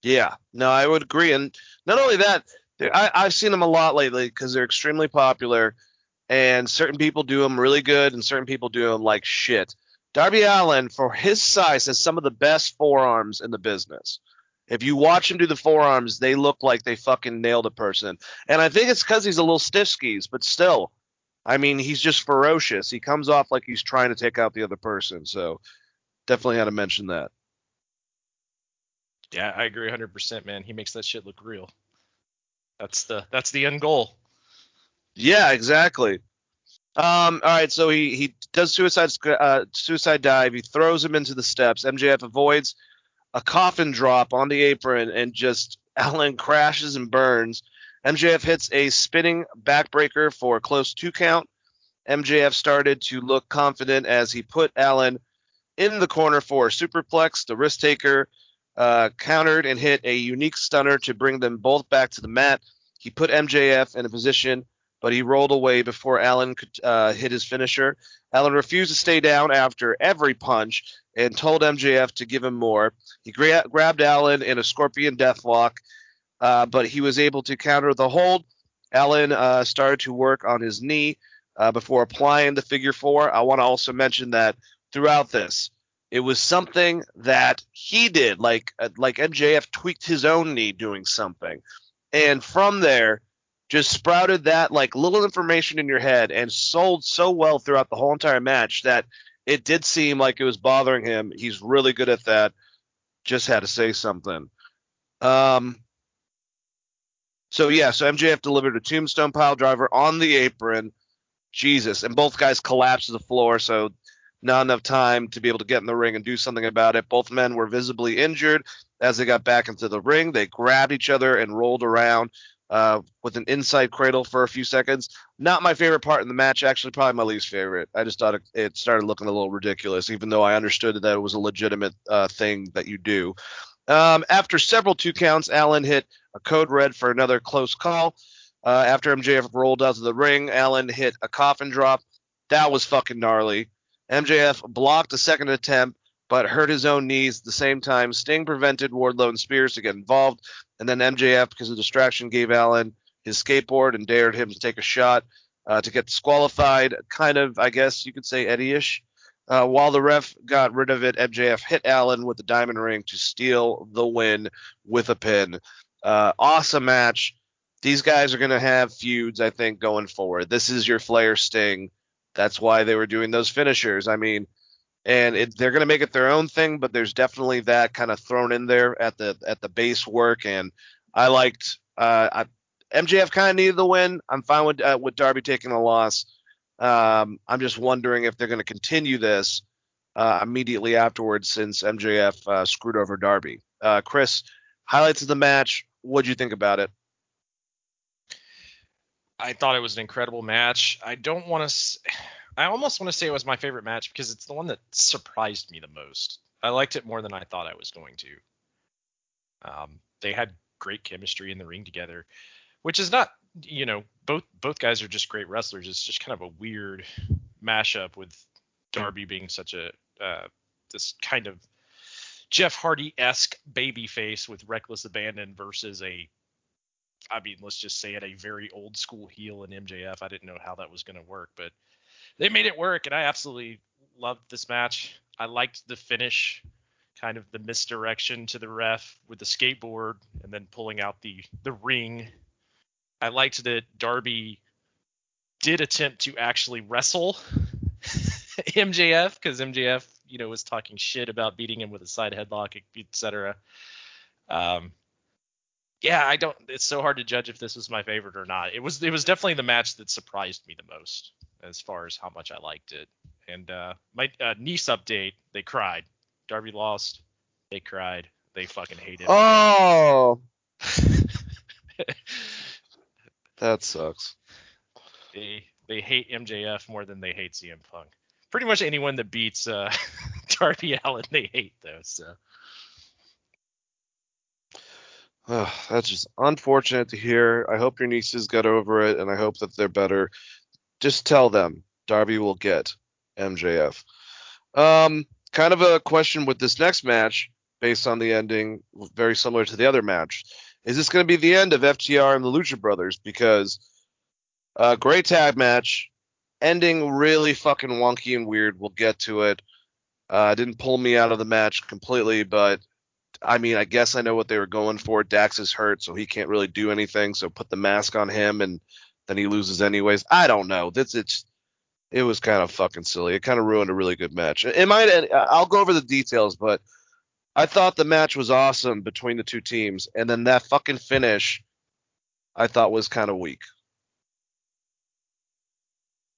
Yeah, no, I would agree. And not only that, I, I've seen them a lot lately because they're extremely popular, and certain people do them really good, and certain people do them like shit. Darby Allin, for his size, has some of the best forearms in the business. If you watch him do the forearms, they look like they fucking nailed a person. And I think it's because he's a little stiff skis, but still, I mean, he's just ferocious. He comes off like he's trying to take out the other person. So definitely had to mention that. Yeah, I agree 100%, man. He makes that shit look real. That's the that's the end goal. Yeah, exactly. Um, all right, so he he does suicide uh, suicide dive. He throws him into the steps. MJF avoids a coffin drop on the apron and just Allin crashes and burns. MJF hits a spinning backbreaker for a close two count. MJF started to look confident as he put Allin in the corner for a superplex. The risk taker uh, countered and hit a unique stunner to bring them both back to the mat. He put MJF in a position, but he rolled away before Allin could uh, hit his finisher. Allin refused to stay down after every punch and told MJF to give him more. He gra- grabbed Allin in a scorpion deathlock, uh, but he was able to counter the hold. Allin uh, started to work on his knee uh, before applying the figure four. I want to also mention that throughout this, it was something that he did, like uh, like MJF tweaked his own knee doing something, and from there just sprouted that like little information in your head and sold so well throughout the whole entire match that it did seem like it was bothering him. He's really good at that. Just had to say something. Um, so yeah, so MJF delivered a tombstone pile driver on the apron. Jesus, and both guys collapsed to the floor, so not enough time to be able to get in the ring and do something about it. Both men were visibly injured as they got back into the ring. They grabbed each other and rolled around uh, with an inside cradle for a few seconds. Not my favorite part in the match, actually, probably my least favorite. I just thought it, started looking a little ridiculous, even though I understood that it was a legitimate uh, thing that you do. Um, after several two counts, Allin hit a code red for another close call. Uh, after MJF rolled out of the ring, Allin hit a coffin drop. That was fucking gnarly. MJF blocked a second attempt, but hurt his own knees at the same time. Sting prevented Wardlow and Spears to get involved, and then MJF, because of distraction, gave Allin his skateboard and dared him to take a shot uh, to get disqualified. Kind of, I guess you could say Eddie-ish. Uh, while the ref got rid of it, MJF hit Allin with the diamond ring to steal the win with a pin. Uh, awesome match. These guys are going to have feuds, I think, going forward. This is your Flair Sting. That's why they were doing those finishers. I mean, and it, they're going to make it their own thing, but there's definitely that kind of thrown in there at the at the base work. And I liked uh, I, MJF kind of needed the win. I'm fine with uh, with Darby taking a loss. Um, I'm just wondering if they're going to continue this uh, immediately afterwards, since MJF uh, screwed over Darby. Uh, Chris, highlights of the match. What'd you think about it? I thought it was an incredible match. I don't want to. I almost want to say it was my favorite match because it's the one that surprised me the most. I liked it more than I thought I was going to. Um, they had great chemistry in the ring together, which is not, you know, both both guys are just great wrestlers. It's just kind of a weird mashup with Darby being such a uh, this kind of Jeff Hardy esque baby face with reckless abandon versus a I mean, let's just say it, a very old school heel in MJF. I didn't know how that was going to work, but they made it work, and I absolutely loved this match. I liked the finish, kind of the misdirection to the ref with the skateboard, and then pulling out the the ring. I liked that Darby did attempt to actually wrestle MJF because MJF, you know, was talking shit about beating him with a side headlock, etc. Um, yeah, I don't. It's so hard to judge if this was my favorite or not. It was. It was definitely the match that surprised me the most as far as how much I liked it. And uh, my uh, niece update, they cried. Darby lost. They cried. They fucking hated. Oh, that sucks. They they hate MJF more than they hate CM Punk. Pretty much anyone that beats uh, Darby Allin, they hate though. So. Oh, that's just unfortunate to hear. I hope your nieces got over it, and I hope that they're better. Just tell them Darby will get MJF. Um, kind of a question with this next match, based on the ending, very similar to the other match. Is this going to be the end of FTR and the Lucha Brothers? Because a uh, great tag match, ending really fucking wonky and weird. We'll get to it. Uh, didn't pull me out of the match completely, but I mean, I guess I know what they were going for. Dax is hurt, so he can't really do anything. So put the mask on him, and then he loses anyways. I don't know. It's it was kind of fucking silly. It kind of ruined a really good match. It might. Uh, I'll go over the details, but I thought the match was awesome between the two teams, and then that fucking finish, I thought was kind of weak.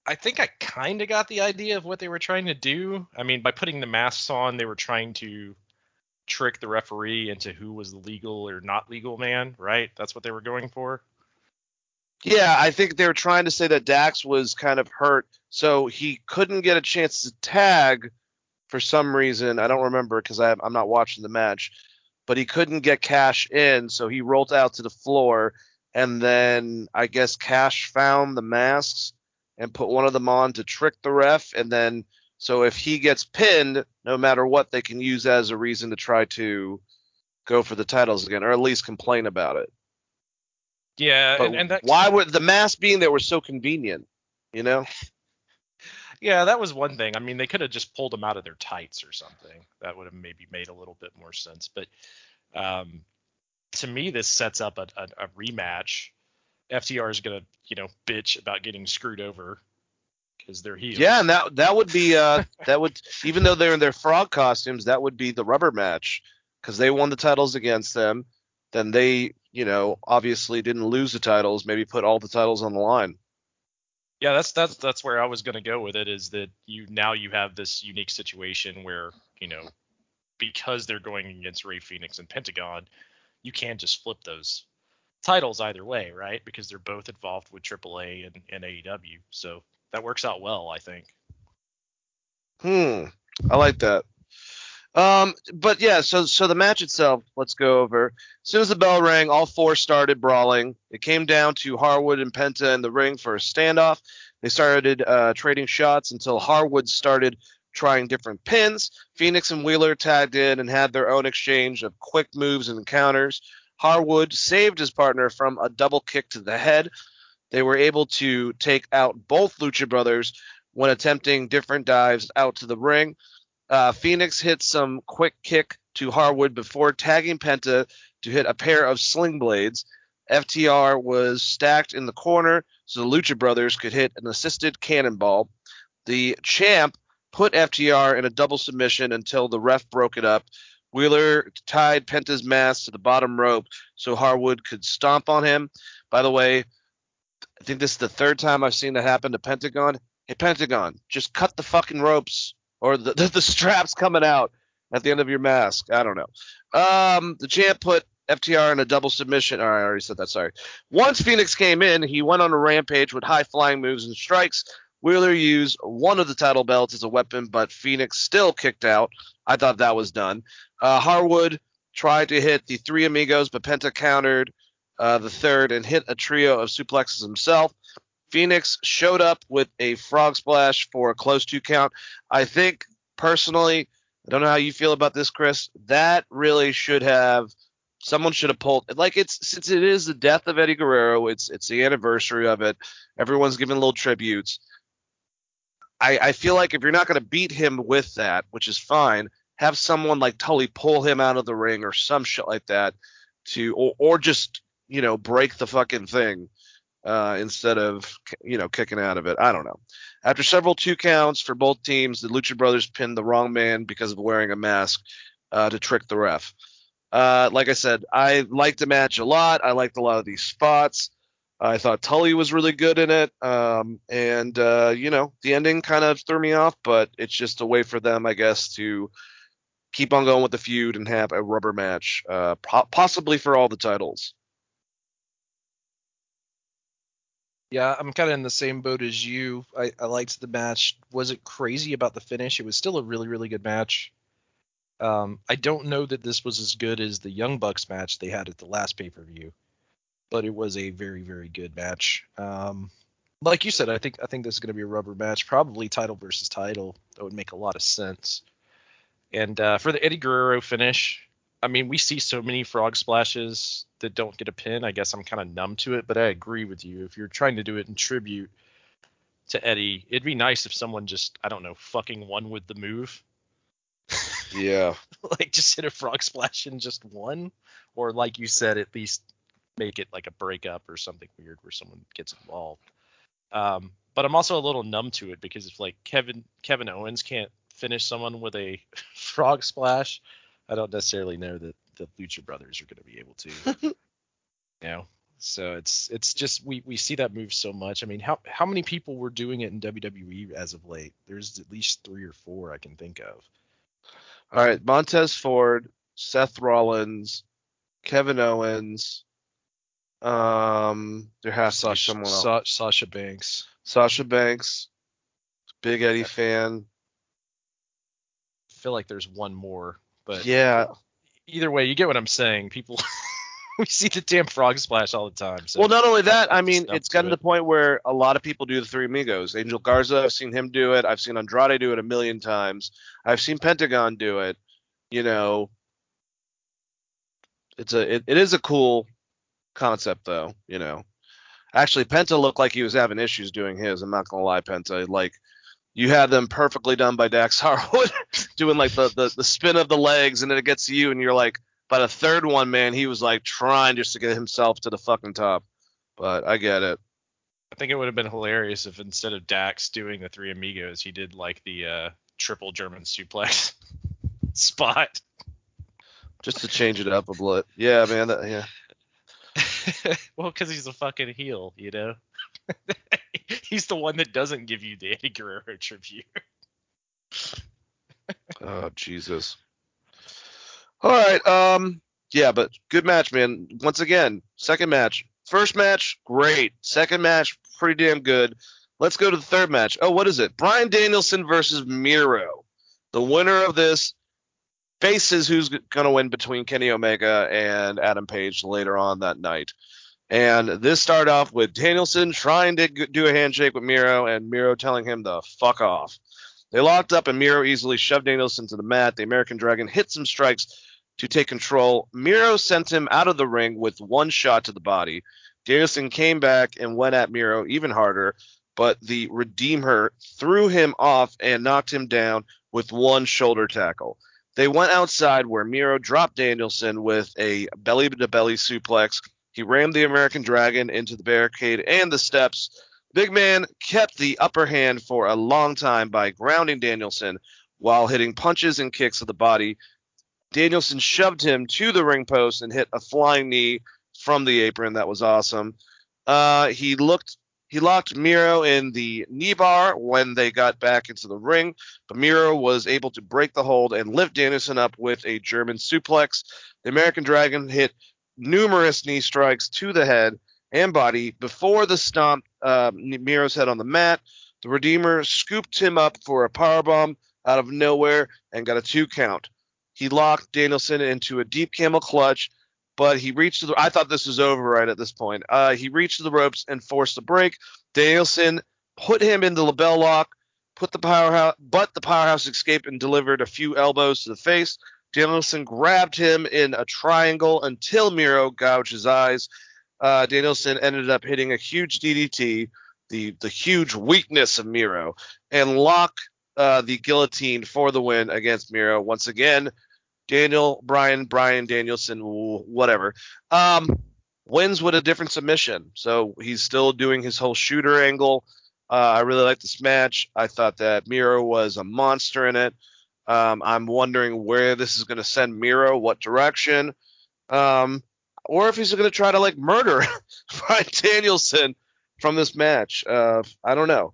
I think I kind of got the idea of what they were trying to do. I mean, by putting the masks on, they were trying to trick the referee into who was the legal or not legal man, right? That's what they were going for. Yeah, I think they were trying to say that Dax was kind of hurt, so he couldn't get a chance to tag for some reason. I don't remember because I'm not watching the match, but he couldn't get Cash in, so he rolled out to the floor, and then I guess Cash found the masks and put one of them on to trick the ref, and then so if he gets pinned, no matter what, they can use that as a reason to try to go for the titles again, or at least complain about it. Yeah, and, and that why would the mask being there was so convenient? You know? yeah, that was one thing. I mean, they could have just pulled them out of their tights or something. That would have maybe made a little bit more sense. But um, to me, this sets up a, a, a rematch. FTR is gonna, you know, bitch about getting screwed over because they're heels. Yeah, and that that would be uh that would even though they're in their frog costumes, that would be the rubber match because they won the titles against them. Then they, you know, obviously didn't lose the titles. Maybe put all the titles on the line. Yeah, that's that's that's where I was gonna go with it. Is that you now you have this unique situation where you know because they're going against Rey Fenix and Pentagon, you can just flip those titles either way, right? Because they're both involved with AAA and, and AEW, so that works out well, I think. Hmm. I like that. Um, but yeah, so so the match itself, let's go over. As soon as the bell rang, all four started brawling. It came down to Harwood and Penta in the ring for a standoff. They started uh, trading shots until Harwood started trying different pins. Fenix and Wheeler tagged in and had their own exchange of quick moves and counters. Harwood saved his partner from a double kick to the head. They were able to take out both Lucha Brothers when attempting different dives out to the ring. Uh, Fenix hit some quick kick to Harwood before tagging Penta to hit a pair of sling blades. FTR was stacked in the corner so the Lucha Brothers could hit an assisted cannonball. The champ put FTR in a double submission until the ref broke it up. Wheeler tied Penta's mask to the bottom rope so Harwood could stomp on him. By the way, I think this is the third time I've seen that happen to Pentagon. Hey, Pentagon, just cut the fucking ropes or the, the, the straps coming out at the end of your mask. I don't know. Um, the champ put FTR in a double submission. I already said that. Sorry. Once Fenix came in, he went on a rampage with high flying moves and strikes. Wheeler used one of the title belts as a weapon, but Fenix still kicked out. I thought that was done. Uh, Harwood tried to hit the three amigos, but Penta countered uh, the third and hit a trio of suplexes himself. Fenix showed up with a frog splash for a close two count. I think personally, I don't know how you feel about this, Chris. That really should have someone should have pulled like it's since it is the death of Eddie Guerrero, it's it's the anniversary of it. Everyone's giving little tributes. I, I feel like if you're not going to beat him with that, which is fine, have someone like Tully pull him out of the ring or some shit like that to, or, or just, you know, break the fucking thing uh, instead of, you know, kicking out of it. I don't know. After several two counts for both teams, the Lucha Brothers pinned the wrong man because of wearing a mask uh, to trick the ref. Uh, like I said, I liked the match a lot. I liked a lot of these spots. I thought Tully was really good in it. Um, and, uh, you know, the ending kind of threw me off, but it's just a way for them, I guess, to keep on going with the feud and have a rubber match, uh, po- possibly for all the titles. Yeah, I'm kind of in the same boat as you. I, I liked the match. Wasn't crazy about the finish. It was still a really, really good match. Um, I don't know that this was as good as the Young Bucks match they had at the last pay per view, but it was a very, very good match. Um, like you said, I think I think this is going to be a rubber match, probably title versus title. That would make a lot of sense. And uh, for the Eddie Guerrero finish, I mean, we see so many frog splashes that don't get a pin. I guess I'm kind of numb to it, but I agree with you. If you're trying to do it in tribute to Eddie, it'd be nice if someone just, I don't know, fucking won with the move. Yeah. like just hit a frog splash and just one, Or like you said, at least make it like a breakup or something weird where someone gets involved. Um, but I'm also a little numb to it because if like Kevin Kevin Owens can't finish someone with a frog splash, I don't necessarily know that the Lucha Brothers are going to be able to. you know, so it's it's just we we see that move so much. I mean, how how many people were doing it in WWE as of late? There's at least three or four I can think of. All right, Montez Ford, Seth Rollins, Kevin Owens. Um, there has to be Sasha, someone else. Sa- Sasha Banks. Sasha Banks, Big Eddie fan. I feel like there's one more, but yeah. either way, you get what I'm saying. People we see the damn frog splash all the time. So Well, not only that, I mean, it's gotten to it. the point where a lot of people do the Three Amigos. Angel Garza, I've seen him do it. I've seen Andrade do it a million times. I've seen Pentagon do it. You know, it's a it, it is a cool concept though. You know, actually, Penta looked like he was having issues doing his. I'm not gonna lie, Penta. Like you had them perfectly done by Dax Harwood, doing like the, the the spin of the legs, and then it gets to you, and you're like, by the third one, man, he was like trying just to get himself to the fucking top. But I get it. I think it would have been hilarious if instead of Dax doing the three amigos, he did like the uh, triple German suplex spot. Just to change it up a bit. Yeah, man. That, yeah. well, because he's a fucking heel, you know. He's the one that doesn't give you the Eddie Guerrero tribute. Oh Jesus. All right. Um. Yeah, but good match, man. Once again, second match. First match, great. Second match, pretty damn good. Let's go to the third match. Oh, what is it? Bryan Danielson versus Miro. The winner of this faces who's going to win between Kenny Omega and Adam Page later on that night. And this started off with Danielson trying to do a handshake with Miro and Miro telling him to fuck off. They locked up and Miro easily shoved Danielson to the mat. The American Dragon hit some strikes to take control. Miro sent him out of the ring with one shot to the body. Danielson came back and went at Miro even harder, but the Redeemer threw him off and knocked him down with one shoulder tackle. They went outside where Miro dropped Danielson with a belly to belly suplex. He rammed the American Dragon into the barricade and the steps. Big Man kept the upper hand for a long time by grounding Danielson while hitting punches and kicks to the body. Danielson shoved him to the ring post and hit a flying knee from the apron. That was awesome. Uh, he looked he locked Miro in the knee bar when they got back into the ring, but Miro was able to break the hold and lift Danielson up with a German suplex. The American Dragon hit numerous knee strikes to the head and body before the stomp uh, Miro's head on the mat. The Redeemer scooped him up for a powerbomb out of nowhere and got a two count. He locked Danielson into a deep camel clutch, but he reached the. I thought this was over right at this point. Uh, he reached the ropes and forced a break. Danielson put him in the LeBell lock, put the powerhouse, but the powerhouse escaped and delivered a few elbows to the face. Danielson grabbed him in a triangle until Miro gouged his eyes. Uh, Danielson ended up hitting a huge DDT, the the huge weakness of Miro, and lock uh, the guillotine for the win against Miro. Once again, Daniel Bryan Brian Danielson whatever um, wins with a different submission. So he's still doing his whole shooter angle. Uh, I really like this match. I thought that Miro was a monster in it. Um, I'm wondering where this is going to send Miro, what direction, um, or if he's going to try to like murder Bryan Danielson from this match. Uh, I don't know.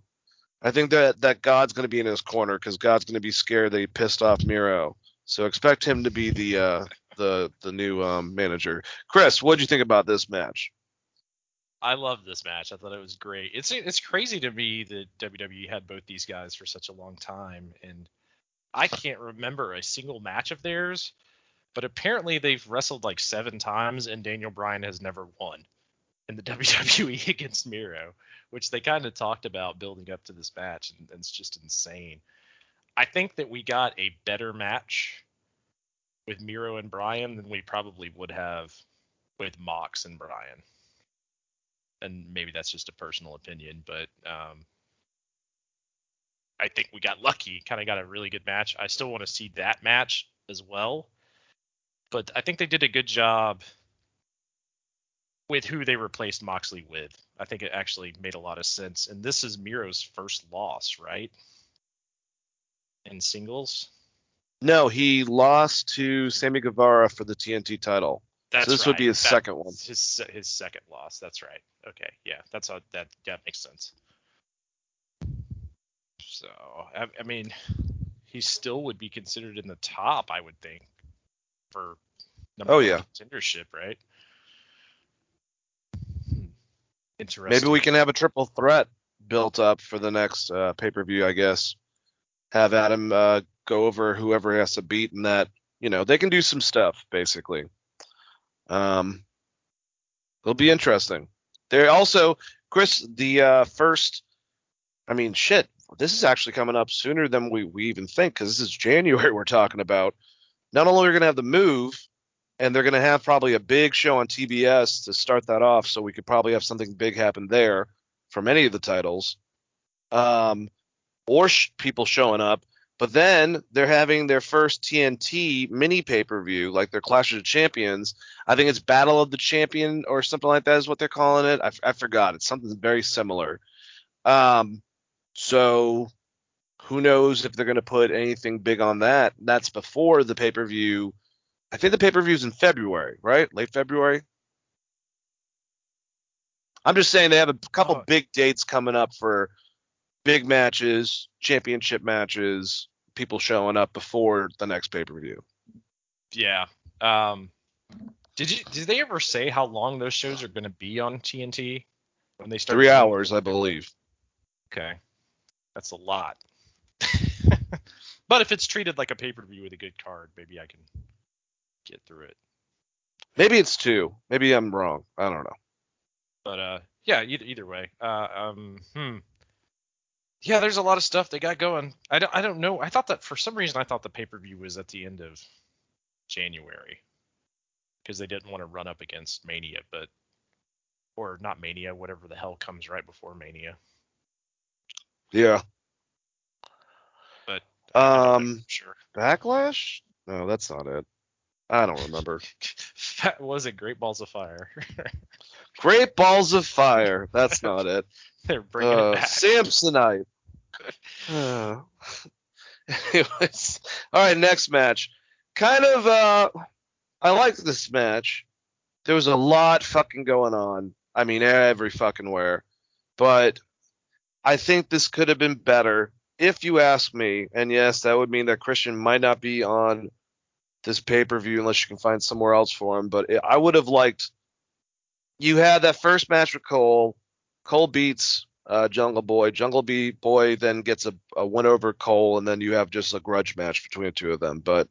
I think that that God's going to be in his corner because God's going to be scared that he pissed off Miro. So expect him to be the uh, the the new um, manager. Chris, what did you think about this match? I love this match. I thought it was great. It's it's crazy to me that WWE had both these guys for such a long time, and I can't remember a single match of theirs. But apparently they've wrestled like seven times, and Daniel Bryan has never won in the WWE against Miro, which they kind of talked about building up to this match, and, and it's just insane. I think that we got a better match with Miro and Bryan than we probably would have with Mox and Bryan and maybe that's just a personal opinion, but um, I think we got lucky. Kind of got a really good match. I still want to see that match as well, but I think they did a good job with who they replaced Moxley with. I think it actually made a lot of sense. And this is Miro's first loss, right? In singles. No, he lost to Sammy Guevara for the TNT title. That's so this would be his That- second one. His his second loss. That's right. Okay. Yeah. That's how that that makes sense. So I, I mean, he still would be considered in the top, I would think, for number Oh, yeah. contendership, right? Hmm. Interesting. Maybe we can have a triple threat built up for the next uh, pay per view. I guess have Adam uh, go over whoever has to beat, and that you know they can do some stuff basically. Um, it'll be interesting. There also, Chris, the uh, first. I mean, shit. This is actually coming up sooner than we, we even think because this is January we're talking about. Not only are going to have the move, and they're going to have probably a big show on TBS to start that off, so we could probably have something big happen there from any of the titles, um, or sh- people showing up. But then they're having their first TNT mini pay per view, like their Clash of the Champions. I think it's Battle of the Champion or something like that is what they're calling it. I, f- I forgot. It's something very similar. Um, so who knows if they're going to put anything big on that? That's before the pay per view. I think the pay per view is in February, right? Late February. I'm just saying they have a couple Oh. big dates coming up for big matches, championship matches, people showing up before the next pay per view. Yeah. Um, did you did they ever say how long those shows are going to be on TNT when they start? Three hours, I believe. Okay, that's a lot. but if it's treated like a pay per view with a good card, maybe I can get through it. Maybe it's two. Maybe I'm wrong. I don't know. But uh, yeah, either either way. Uh, um, hmm. Yeah, there's a lot of stuff they got going. I don't I don't know. I thought that for some reason I thought the pay per view was at the end of January because they didn't want to run up against Mania, but or not Mania, whatever the hell comes right before Mania. Yeah. But know Um, sure. Backlash? No, that's not it. I don't remember. That was it. Great Balls of Fire. Great Balls of Fire. That's not it. They're bringing uh, it back. Samsonite. Uh, anyways, all right, next match. Kind of, uh, I liked this match. There was a lot fucking going on. I mean, every fucking where. But I think this could have been better if you ask me. And yes, that would mean that Christian might not be on this pay per view unless you can find somewhere else for him. But it, I would have liked. You had that first match with Cole. Cole beats uh, Jungle Boy. Jungle Boy then gets a, a win over Cole, and then you have just a grudge match between the two of them. But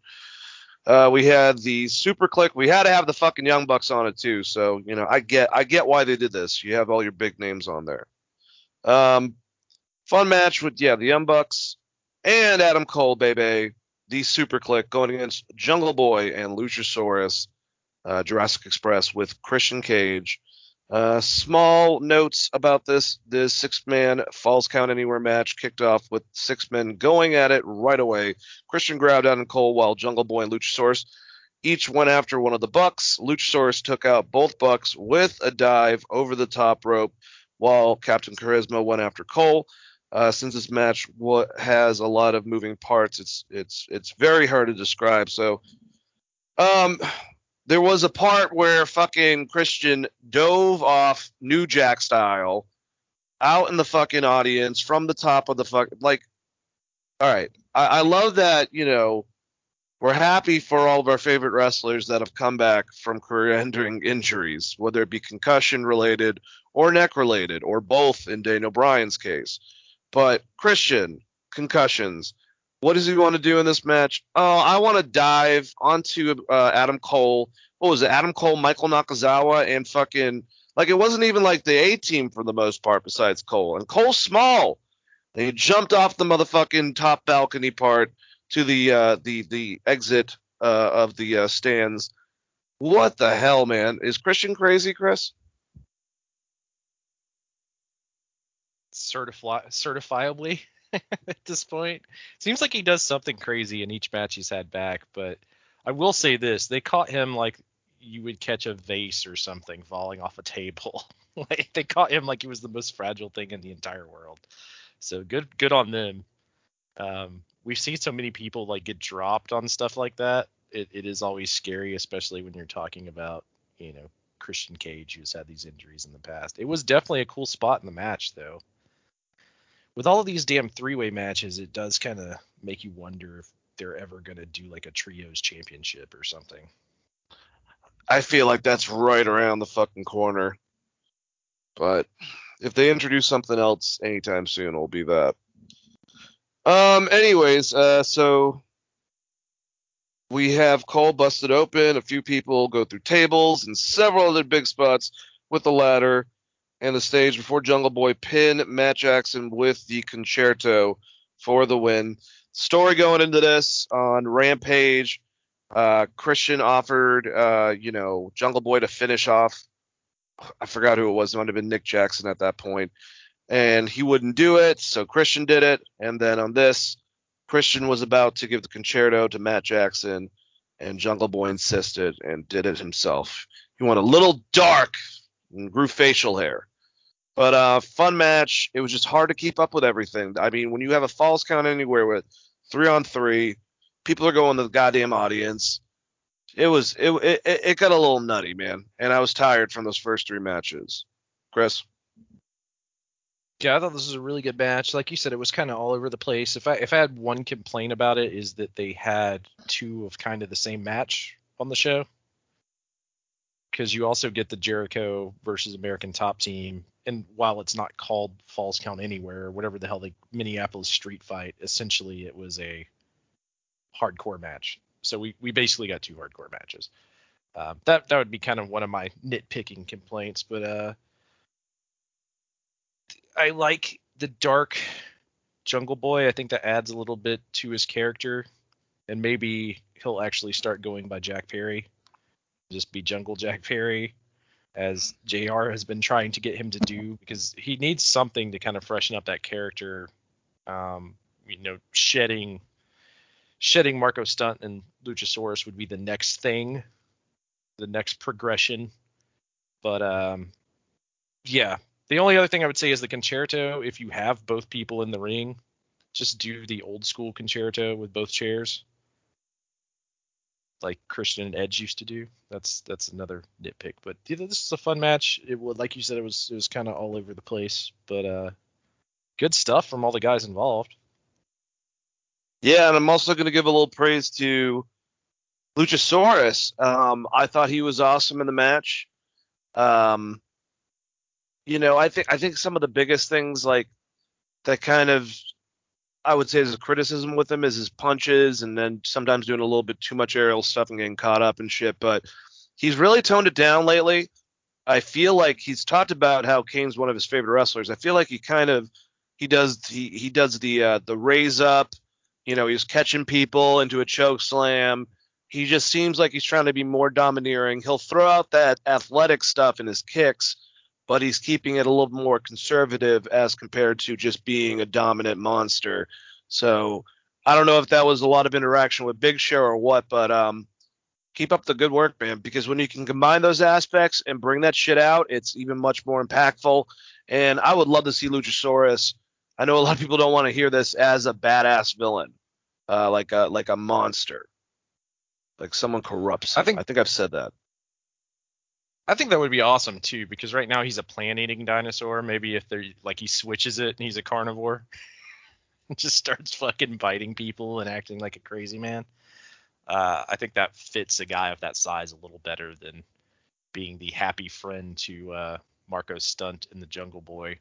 uh, we had the Super Kliq. We had to have the fucking Young Bucks on it too. So you know, I get I get why they did this. You have all your big names on there. Um, fun match with yeah the Young Bucks and Adam Cole, baby. The Super Kliq going against Jungle Boy and Luchasaurus, uh, Jurassic Express with Christian Cage. Uh, small notes about this: this six-man Falls Count Anywhere match kicked off with six men going at it right away. Christian grabbed Adam Cole while Jungle Boy and Luchasaurus each went after one of the Bucks. Luchasaurus took out both Bucks with a dive over the top rope, while Captain Charisma went after Cole. Uh, since this match has a lot of moving parts, it's it's it's very hard to describe. So, um, there was a part where fucking Christian dove off New Jack style out in the fucking audience from the top of the fuck like all right I, I love that you know we're happy for all of our favorite wrestlers that have come back from career ending injuries whether it be concussion related or neck related or both in Daniel Bryan's case but Christian concussions what does he want to do in this match? Oh, I want to dive onto uh, Adam Cole. What was it? Adam Cole, Michael Nakazawa, and fucking like it wasn't even like the A team for the most part besides Cole. And Cole's small. They jumped off the motherfucking top balcony part to the uh, the the exit uh, of the uh, stands. What the hell, man? Is Christian crazy, Chris? Certifi- certifiably at this point. Seems like he does something crazy in each match he's had back, but I will say this: they caught him like you would catch a vase or something falling off a table. like they caught him like he was the most fragile thing in the entire world. So good good on them. Um, we've seen so many people like get dropped on stuff like that. It, it is always scary, especially when you're talking about you know Christian Cage, who's had these injuries in the past. It was definitely a cool spot in the match, though. With all of these damn three-way matches, it does kind of make you wonder if they're ever gonna do like a trios championship or something. I feel like that's right around the fucking corner. But if they introduce something else anytime soon, it'll be that. Um. Anyways, uh, so we have Cole busted open. A few people go through tables and several other big spots with the ladder and the stage before Jungle Boy pin Matt Jackson with the concerto for the win. Story going into this on Rampage. Uh, Christian offered, uh, you know, Jungle Boy to finish off. I forgot who it was. It might have been Nick Jackson at that point. point, and he wouldn't do it. So Christian did it. And then on this, Christian was about to give the concerto to Matt Jackson, and Jungle Boy insisted and did it himself. He went a little dark and grew facial hair. But uh, fun match. It was just hard to keep up with everything. I mean, when you have a falls count anywhere with three on three, people are going to the goddamn audience. It was it, it it got a little nutty, man, and I was tired from those first three matches. Chris, Yeah, I thought this was a really good match. Like you said, it was kind of all over the place. If I if I had one complaint about it is that they had two of kind of the same match on the show. Because you also get the Jericho versus American Top Team, and while it's not called Falls Count Anywhere or whatever the hell the Minneapolis Street Fight, essentially it was a hardcore match. So we we basically got two hardcore matches. Uh, that that would be kind of one of my nitpicking complaints, but uh, I like the dark Jungle Boy. I think that adds a little bit to his character, and maybe he'll actually start going by Jack Perry, just be Jungle Jack Perry, as Jr. has been trying to get him to do because he needs something to kind of freshen up that character. Um, you know, shedding shedding Marco Stunt and Luchasaurus would be the next thing, the next progression. But um, yeah, the only other thing I would say is the concerto. If you have both people in the ring, just do the old school concerto with both chairs, like Christian and Edge used to do. That's that's another nitpick. But know, this is a fun match. It would, like you said, it was it was kind of all over the place, but uh, good stuff from all the guys involved. Yeah, and I'm also going to give a little praise to Luchasaurus. Um, I thought he was awesome in the match. Um, you know, I think I think some of the biggest things like that kind of I would say is a criticism with him is his punches and then sometimes doing a little bit too much aerial stuff and getting caught up and shit. But he's really toned it down lately. I feel like he's talked about how Kane's one of his favorite wrestlers. I feel like he kind of he does he he does the uh, the raise up. You know, he's catching people into a choke slam. He just seems like he's trying to be more domineering. He'll throw out that athletic stuff in his kicks, but he's keeping it a little more conservative as compared to just being a dominant monster. So I don't know if that was a lot of interaction with Big Show or what, but um, keep up the good work, man. Because when you can combine those aspects and bring that shit out, it's even much more impactful. And I would love to see Luchasaurus. I know a lot of people don't want to hear this as a badass villain, uh, like a like a monster, like someone corrupts. I think- I think I've said that. I think that would be awesome too, because right now he's a plant-eating dinosaur. Maybe if they're like he switches it and he's a carnivore, and just starts fucking biting people and acting like a crazy man. Uh, I think that fits a guy of that size a little better than being the happy friend to uh, Marco Stunt in the Jungle Boy.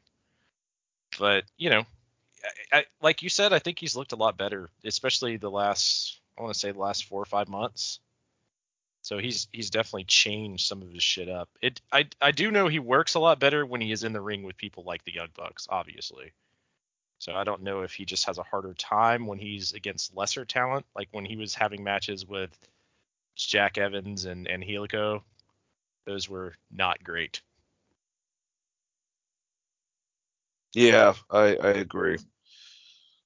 But you know, I, I, like you said, I think he's looked a lot better, especially the last I want to say the last four or five months. So he's he's definitely changed some of his shit up. It I I do know he works a lot better when he is in the ring with people like the Young Bucks, obviously. So I don't know if he just has a harder time when he's against lesser talent, like when he was having matches with Jack Evans and and Angelico. Those were not great. Yeah, I, I agree.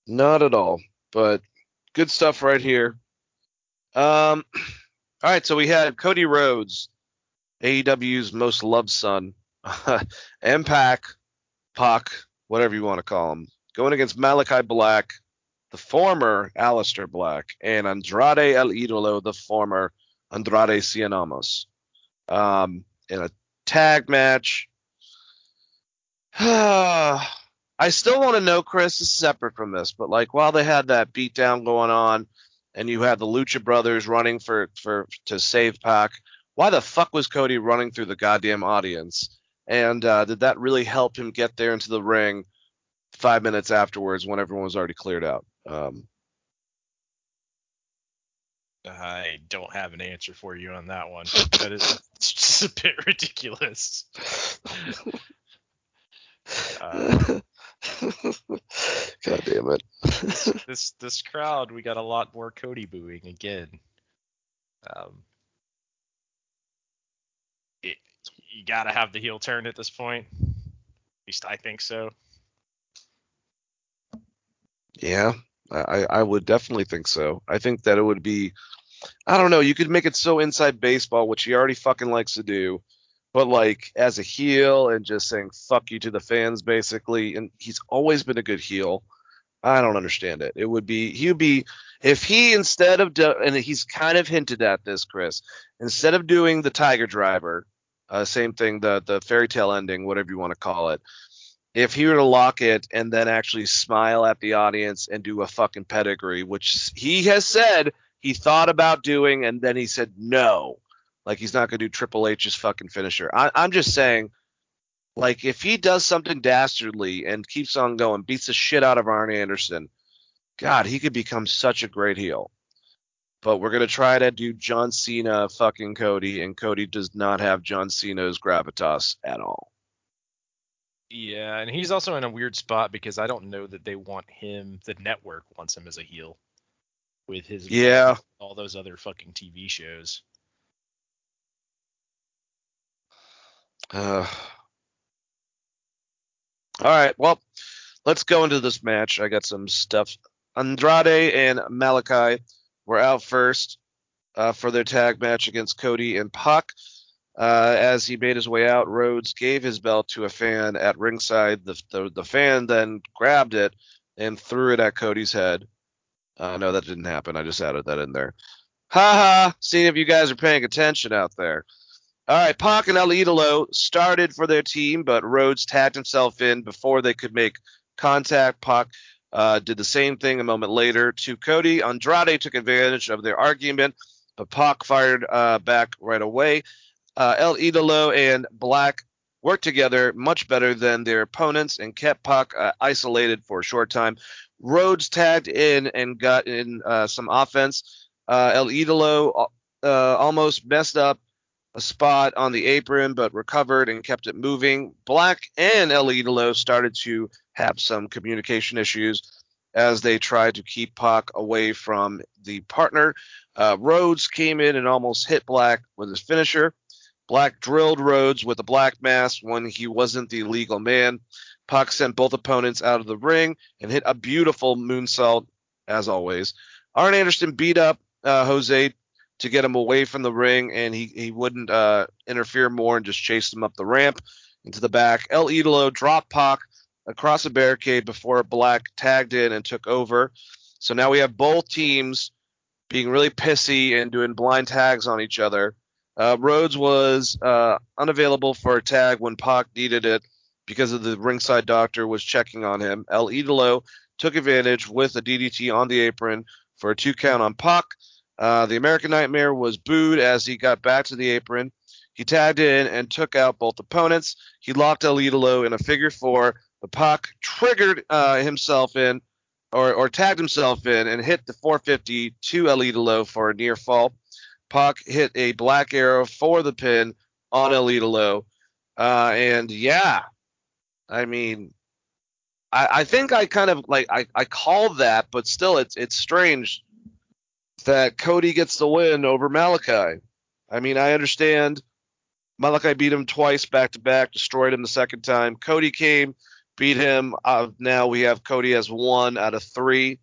Not at all, but good stuff right here. Um, all right, so we had Cody Rhodes AEW's most loved son, Pac, Pac, whatever you want to call him, going against Malachi Black, the former Aleister Black, and Andrade El Idolo, the former Andrade Cien Almas, um, in a tag match. I still want to know, Chris, is separate from this, but like while they had that beatdown going on, and you had the Lucha Brothers running for for to save Pac, why the fuck was Cody running through the goddamn audience? And uh, did that really help him get there into the ring five minutes afterwards when everyone was already cleared out? Um, I don't have an answer for you on that one. That is it's just a bit ridiculous. Uh, God damn it. this this crowd, we got a lot more Cody booing again. Um, it, you gotta have the heel turn at this point. At least I think so. Yeah, I, I would definitely think so. I think that it would be, I don't know, you could make it so inside baseball, which he already fucking likes to do, but like as a heel and just saying fuck you to the fans basically. And he's always been a good heel. I don't understand it. It would be, he would be, if he instead of, do, and he's kind of hinted at this, Chris, instead of doing the Tiger Driver, uh, same thing, the the fairy tale ending, whatever you want to call it. If he were to lock it and then actually smile at the audience and do a fucking pedigree, which he has said he thought about doing, and then he said no, like he's not gonna do Triple H's fucking finisher. I, I'm just saying, like if he does something dastardly and keeps on going, beats the shit out of Arn Anderson, God, he could become such a great heel but we're gonna try to do John Cena fucking Cody, and Cody does not have John Cena's gravitas at all. Yeah, and he's also in a weird spot because I don't know that they want him. The network wants him as a heel with his Yeah. all those other fucking TV shows. Uh, all right, well, let's go into this match. I got some stuff. Andrade and Malachi were out first uh, for their tag match against Cody and Pac. Uh, as he made his way out, Rhodes gave his belt to a fan at ringside. The, the, the fan then grabbed it and threw it at Cody's head. Uh, no, that didn't happen. I just added that in there. Ha ha! Seeing if you guys are paying attention out there. All right, Pac and El Idolo started for their team, but Rhodes tagged himself in before they could make contact. Pac uh, did the same thing a moment later to Cody. Andrade took advantage of their argument, but Pac fired uh, back right away. Uh, El Idolo and Black worked together much better than their opponents and kept Pac uh, isolated for a short time. Rhodes tagged in and got in uh, some offense. Uh, El Idolo almost messed up a spot on the apron, but recovered and kept it moving. Black and El Idolo started to have some communication issues as they tried to keep Pac away from the partner. Uh, Rhodes came in and almost hit Black with his finisher. Black drilled Rhodes with a black mass when he wasn't the legal man. Pac sent both opponents out of the ring and hit a beautiful moonsault, as always. Arn Anderson beat up uh, Jose to get him away from the ring, and he, he wouldn't uh, interfere more and just chased him up the ramp into the back. El Idolo dropped Pac across a barricade before Black tagged in and took over. So now we have both teams being really pissy and doing blind tags on each other. Uh, Rhodes was uh, unavailable for a tag when Pac needed it because of the ringside doctor was checking on him. El Idolo took advantage with a DDT on the apron for a two count on Pac. Uh, the American Nightmare was booed as he got back to the apron. He tagged in and took out both opponents. He locked El in a figure four. The Pac triggered uh, himself in, or, or tagged himself in, and hit the 450 to El for a near fall. Pac hit a black arrow for the pin on El. Uh, and yeah, I mean, I, I think I kind of like I, I called that, but still, it's it's strange that Cody gets the win over Malachi. I mean, I understand Malachi beat him twice back to back, destroyed him the second time. Cody came, beat him. Uh, now we have Cody as one out of three.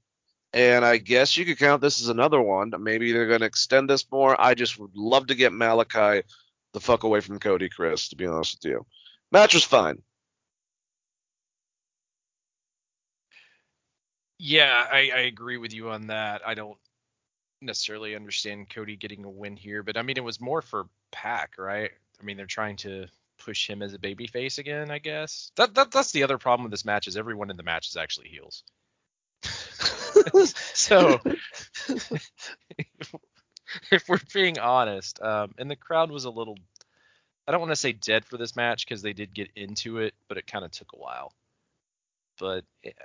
And I guess you could count this as another one. Maybe they're going to extend this more. I just would love to get Malachi the fuck away from Cody, Chris. To be honest with you, match was fine. Yeah, I, I agree with you on that. I don't necessarily understand Cody getting a win here, but I mean it was more for Pac, right? I mean they're trying to push him as a babyface again, I guess. That, that that's the other problem with this match is everyone in the match is actually heels. so if we're being honest, um, and the crowd was a little I don't want to say dead for this match because they did get into it, but it kind of took a while. But it,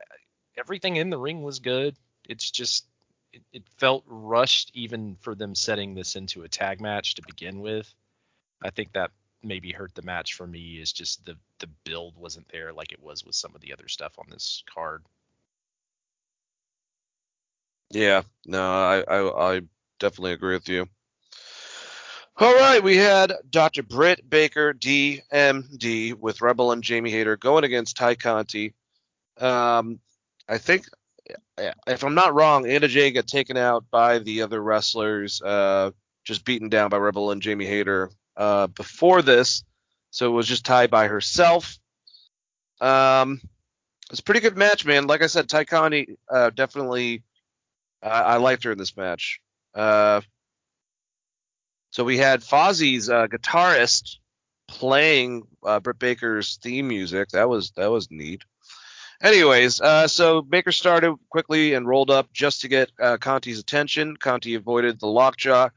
everything in the ring was good. It's just it, it felt rushed even for them setting this into a tag match to begin with. I think that maybe hurt the match for me is just the the build wasn't there like it was with some of the other stuff on this card. Yeah, no, I, I, I definitely agree with you. All right, we had Dr. Britt Baker, DMD, with Rebel and Jamie Hayter going against Tay Conti. Um, I think, if I'm not wrong, Anna Jay got taken out by the other wrestlers, uh, just beaten down by Rebel and Jamie Hayter uh, before this. So it was just Tay by herself. Um, it's a pretty good match, man. Like I said, Tay Conti uh, definitely I, I liked her in this match. Uh, so we had Fozzy's uh, guitarist playing uh, Britt Baker's theme music. That was that was neat. Anyways, uh, so Baker started quickly and rolled up just to get uh, Conti's attention. Conti avoided the lockjaw,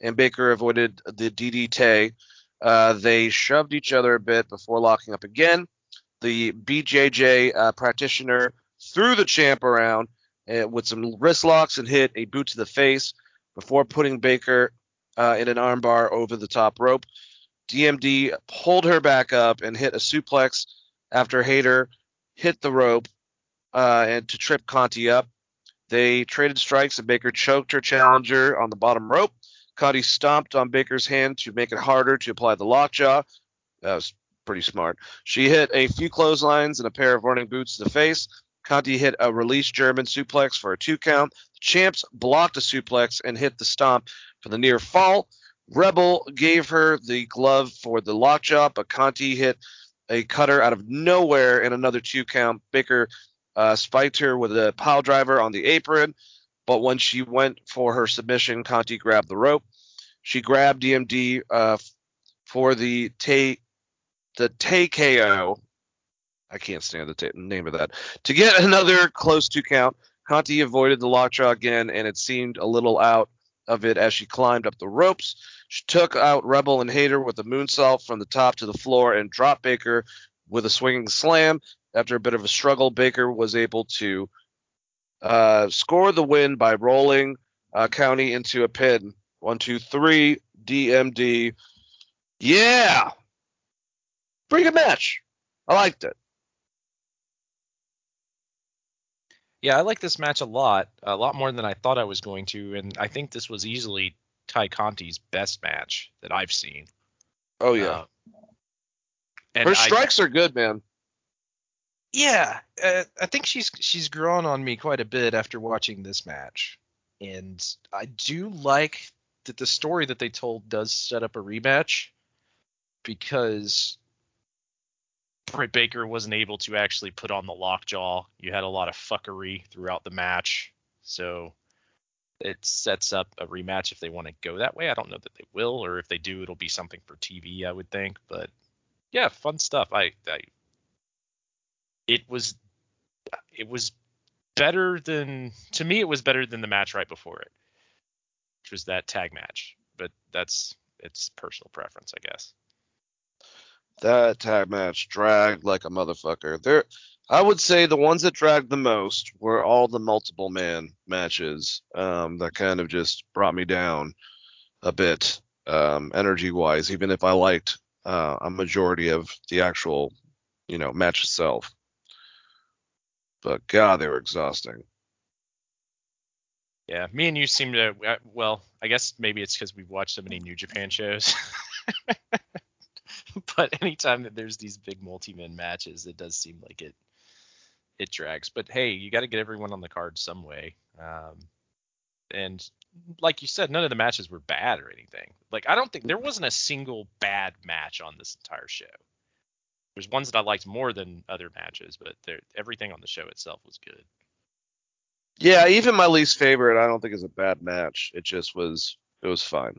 and Baker avoided the DDT. Uh, they shoved each other a bit before locking up again. The BJJ uh, practitioner threw the champ around uh, with some wrist locks and hit a boot to the face before putting Baker uh, in an armbar over the top rope. DMD pulled her back up and hit a suplex after Hayter hit the rope uh, and to trip Conti up. They traded strikes and Baker choked her challenger on the bottom rope. Conti stomped on Baker's hand to make it harder to apply the lockjaw. That was pretty smart. She hit a few clotheslines and a pair of running boots to the face. Conti hit a release German suplex for a two count. The champs blocked a suplex and hit the stomp for the near fall. Rebel gave her the glove for the lockjaw, but Conti hit a cutter out of nowhere in another two count. Baker uh, spiked her with a pile driver on the apron, but when she went for her submission, Conti grabbed the rope. She grabbed DMD uh, for the Tay the Tay KO. I can't stand the t- name of that. To get another close two count, Conti avoided the lockjaw again, and it seemed a little out of it as she climbed up the ropes. She took out Rebel and Hayter with a moonsault from the top to the floor and dropped Baker with a swinging slam. After a bit of a struggle, Baker was able to uh, score the win by rolling uh, Conti into a pin. One, two, three, DMD. Yeah! Pretty good match. I liked it. Yeah, I like this match a lot, a lot more than I thought I was going to, and I think this was easily Tay Conti's best match that I've seen. Oh, yeah. Uh, Her I- strikes are good, man. Yeah, uh, I think she's she's grown on me quite a bit after watching this match, and I do like that the story that they told does set up a rematch because Britt Baker wasn't able to actually put on the lockjaw. You had a lot of fuckery throughout the match, so it sets up a rematch if they want to go that way. I don't know that they will, or if they do, it'll be something for TV, I would think. But yeah, fun stuff. I, I it was it was better than to me. It was better than the match right before it, which was that tag match. But that's it's personal preference, I guess. That tag match dragged like a motherfucker. There, I would say the ones that dragged the most were all the multiple man matches. Um, that kind of just brought me down a bit, um, energy wise. Even if I liked uh, a majority of the actual, you know, match itself. But God, they were exhausting. Yeah, me and you seem to. uh, Well, I guess maybe it's because we've watched so many New Japan shows. but anytime that there's these big multi-man matches, it does seem like it it drags. But hey, you got to get everyone on the card some way. Um, And like you said, none of the matches were bad or anything. Like I don't think there wasn't a single bad match on this entire show. There's ones that I liked more than other matches, but everything on the show itself was good. Yeah, even my least favorite, I don't think is a bad match. It just was it was fine.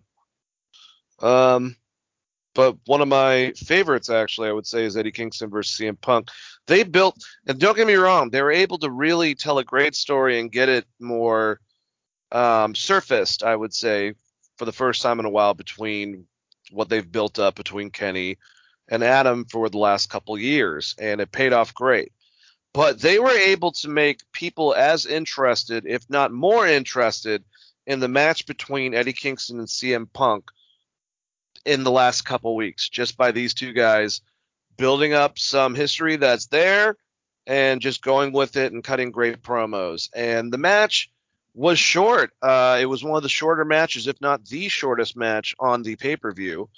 Um, but one of my favorites actually, I would say, is Eddie Kingston versus CM Punk. They built, and don't get me wrong, they were able to really tell a great story and get it more um, surfaced, I would say, for the first time in a while between what they've built up between Kenny and Adam for the last couple years, and it paid off great. But they were able to make people as interested, if not more interested, in the match between Eddie Kingston and CM Punk in the last couple weeks, just by these two guys building up some history that's there and just going with it and cutting great promos. And the match was short. Uh, it was one of the shorter matches, if not the shortest match on the pay per view.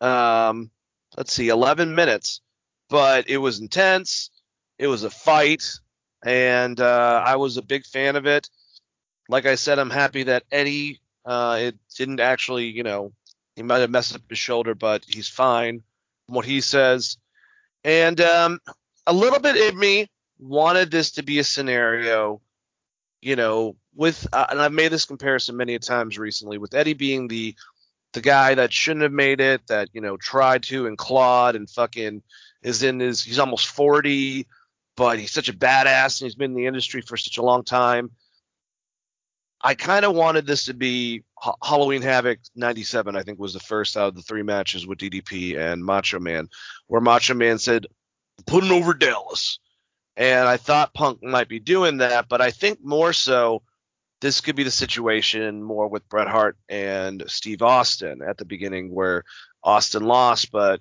Um, let's see, 11 minutes, but it was intense. It was a fight, and uh, I was a big fan of it. Like I said, I'm happy that Eddie uh, it didn't actually, you know, he might have messed up his shoulder, but he's fine from what he says. And um, a little bit of me wanted this to be a scenario, you know, with uh, and I've made this comparison many times recently with Eddie being the the guy that shouldn't have made it, that you know tried to and clawed and fucking is in his he's almost 40, but he's such a badass and he's been in the industry for such a long time. I kind of wanted this to be Halloween Havoc 97, I think was the first out of the three matches with DDP and Macho Man, where Macho Man said, putting over Dallas. And I thought Punk might be doing that, but I think more so this could be the situation more with Bret Hart and Steve Austin at the beginning where Austin lost, but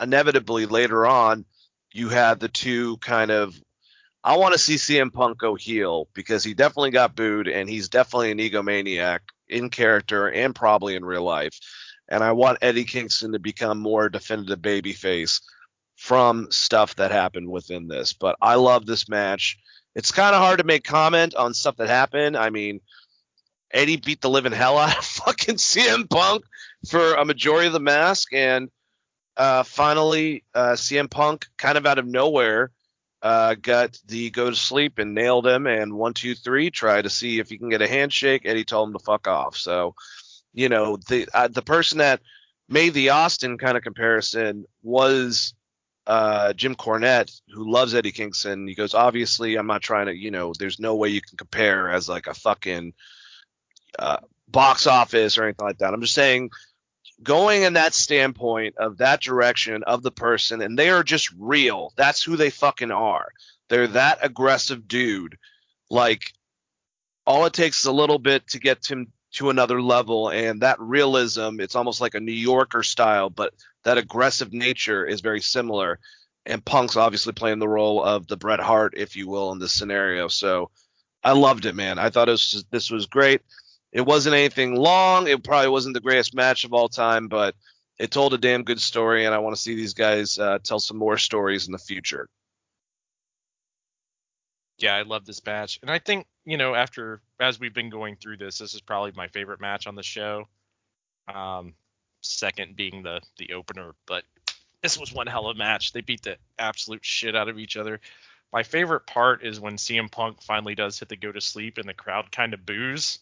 inevitably later on you had the two kind of I want to see CM Punk go heel because he definitely got booed and he's definitely an egomaniac in character and probably in real life. And I want Eddie Kingston to become more definitive babyface from stuff that happened within this. But I love this match. It's kind of hard to make comment on stuff that happened. I mean, Eddie beat the living hell out of fucking CM Punk for a majority of the mask, and uh, finally, uh, CM Punk kind of out of nowhere uh, got the go to sleep and nailed him. And one, two, three, try to see if he can get a handshake. Eddie told him to fuck off. So, you know, the uh, the person that made the Austin kind of comparison was uh, Jim Cornette, who loves Eddie Kingston. He goes, obviously, I'm not trying to, you know, there's no way you can compare as like a fucking uh, box office or anything like that. I'm just saying going in that standpoint of that direction of the person and they are just real. That's who they fucking are. They're that aggressive dude. Like all it takes is a little bit to get him to another level and that realism, it's almost like a New Yorker style, but that aggressive nature is very similar. And Punk's obviously playing the role of the Bret Hart, if you will, in this scenario. So I loved it, man. I thought it was this was great. It wasn't anything long. It probably wasn't the greatest match of all time, but it told a damn good story, and I want to see these guys uh, tell some more stories in the future. Yeah, I love this match, and I think you know after as we've been going through this, this is probably my favorite match on the show. Um, second being the the opener, but this was one hell of a match. They beat the absolute shit out of each other. My favorite part is when CM Punk finally does hit the go to sleep and the crowd kind of boos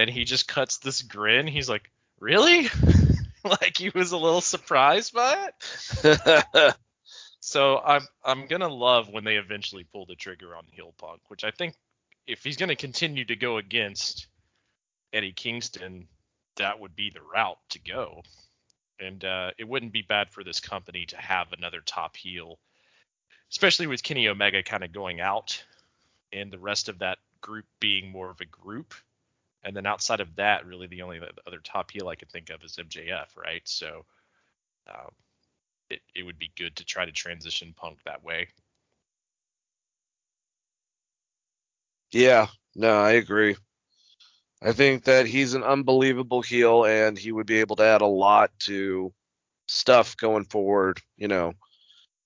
and he just cuts this grin. He's like, "Really?" like he was a little surprised by it. so I'm I'm gonna love when they eventually pull the trigger on heel Punk, which I think if he's gonna continue to go against Eddie Kingston, that would be the route to go. And uh, it wouldn't be bad for this company to have another top heel, especially with Kenny Omega kind of going out and the rest of that group being more of a group and then outside of that, really the only other top heel I can think of is MJF, right? So um, it, it would be good to try to transition Punk that way. Yeah, no, I agree. I think that he's an unbelievable heel, and he would be able to add a lot to stuff going forward. You know,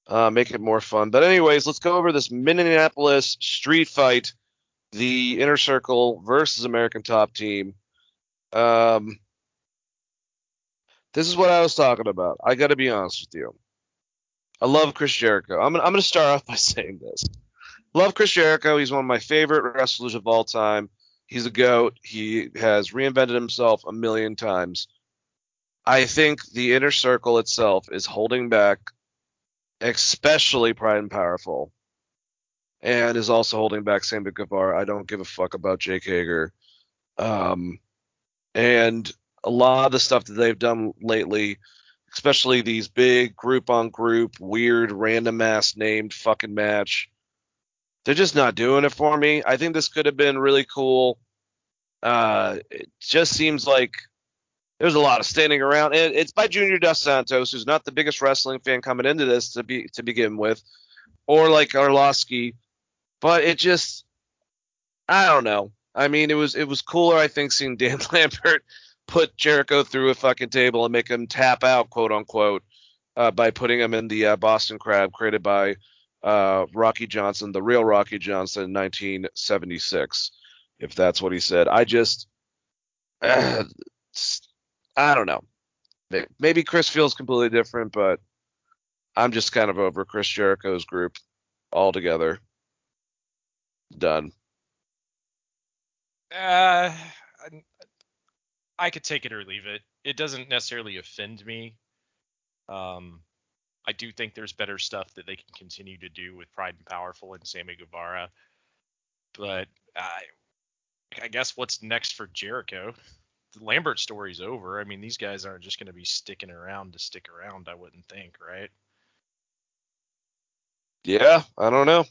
uh, make it more fun. But anyways, let's go over this Minneapolis street fight the Inner Circle versus American Top Team. Um, this is what I was talking about. I got to be honest with you. I love Chris Jericho. I'm gonna, I'm going to start off by saying this. Love Chris Jericho. He's one of my favorite wrestlers of all time. He's a goat. He has reinvented himself a million times. I think the inner circle itself is holding back, especially Proud and Powerful, and is also holding back Sammy Guevara. I don't give a fuck about Jake Hager. Um, and a lot of the stuff that they've done lately, especially these big group on group, weird, random ass named fucking match, they're just not doing it for me. I think this could have been really cool. Uh, it just seems like there's a lot of standing around. It's by Junior Dos Santos, who's not the biggest wrestling fan coming into this to be to begin with, or like Arlovsky. But it just, I don't know. I mean, it was it was cooler, I think, seeing Dan Lambert put Jericho through a fucking table and make him tap out, quote unquote, uh, by putting him in the uh, Boston Crab created by uh, Rocky Johnson, the real Rocky Johnson, in 1976, if that's what he said. I just, I don't know. Maybe Chris feels completely different, but I'm just kind of over Chris Jericho's group altogether. Done. Uh, I could take it or leave it. It doesn't necessarily offend me. Um, I do think there's better stuff that they can continue to do with Proud and Powerful and Sammy Guevara. But I, I guess what's next for Jericho? The Lambert story's over. I mean, these guys aren't just going to be sticking around to stick around. I wouldn't think, right? Yeah, I don't know.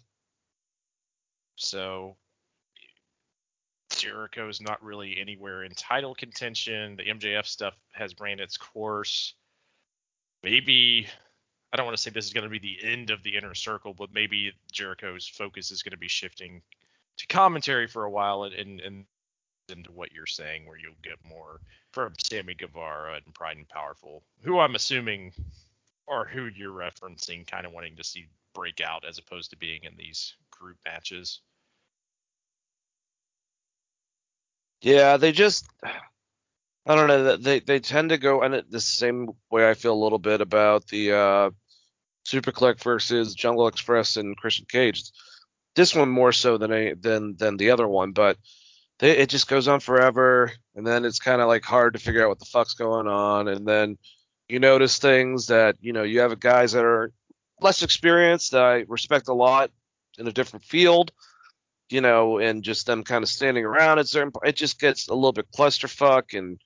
So Jericho is not really anywhere in title contention. The MJF stuff has ran its course. Maybe I don't want to say this is going to be the end of the inner circle, but maybe Jericho's focus is going to be shifting to commentary for a while and, and, and into what you're saying, where you'll get more from Sammy Guevara and Proud and Powerful, who I'm assuming are who you're referencing, kind of wanting to see break out as opposed to being in these group matches. Yeah, they just I don't know. They they tend to go and the same way I feel a little bit about the uh, Super Kliq versus Jungle Express and Christian Cage. This one more so than a, than than the other one, but they, it just goes on forever, and then it's kind of like hard to figure out what the fuck's going on, and then you notice things that you know you have guys that are less experienced that I respect a lot in a different field you know, and just them kind of standing around at certain it just gets a little bit clusterfuck and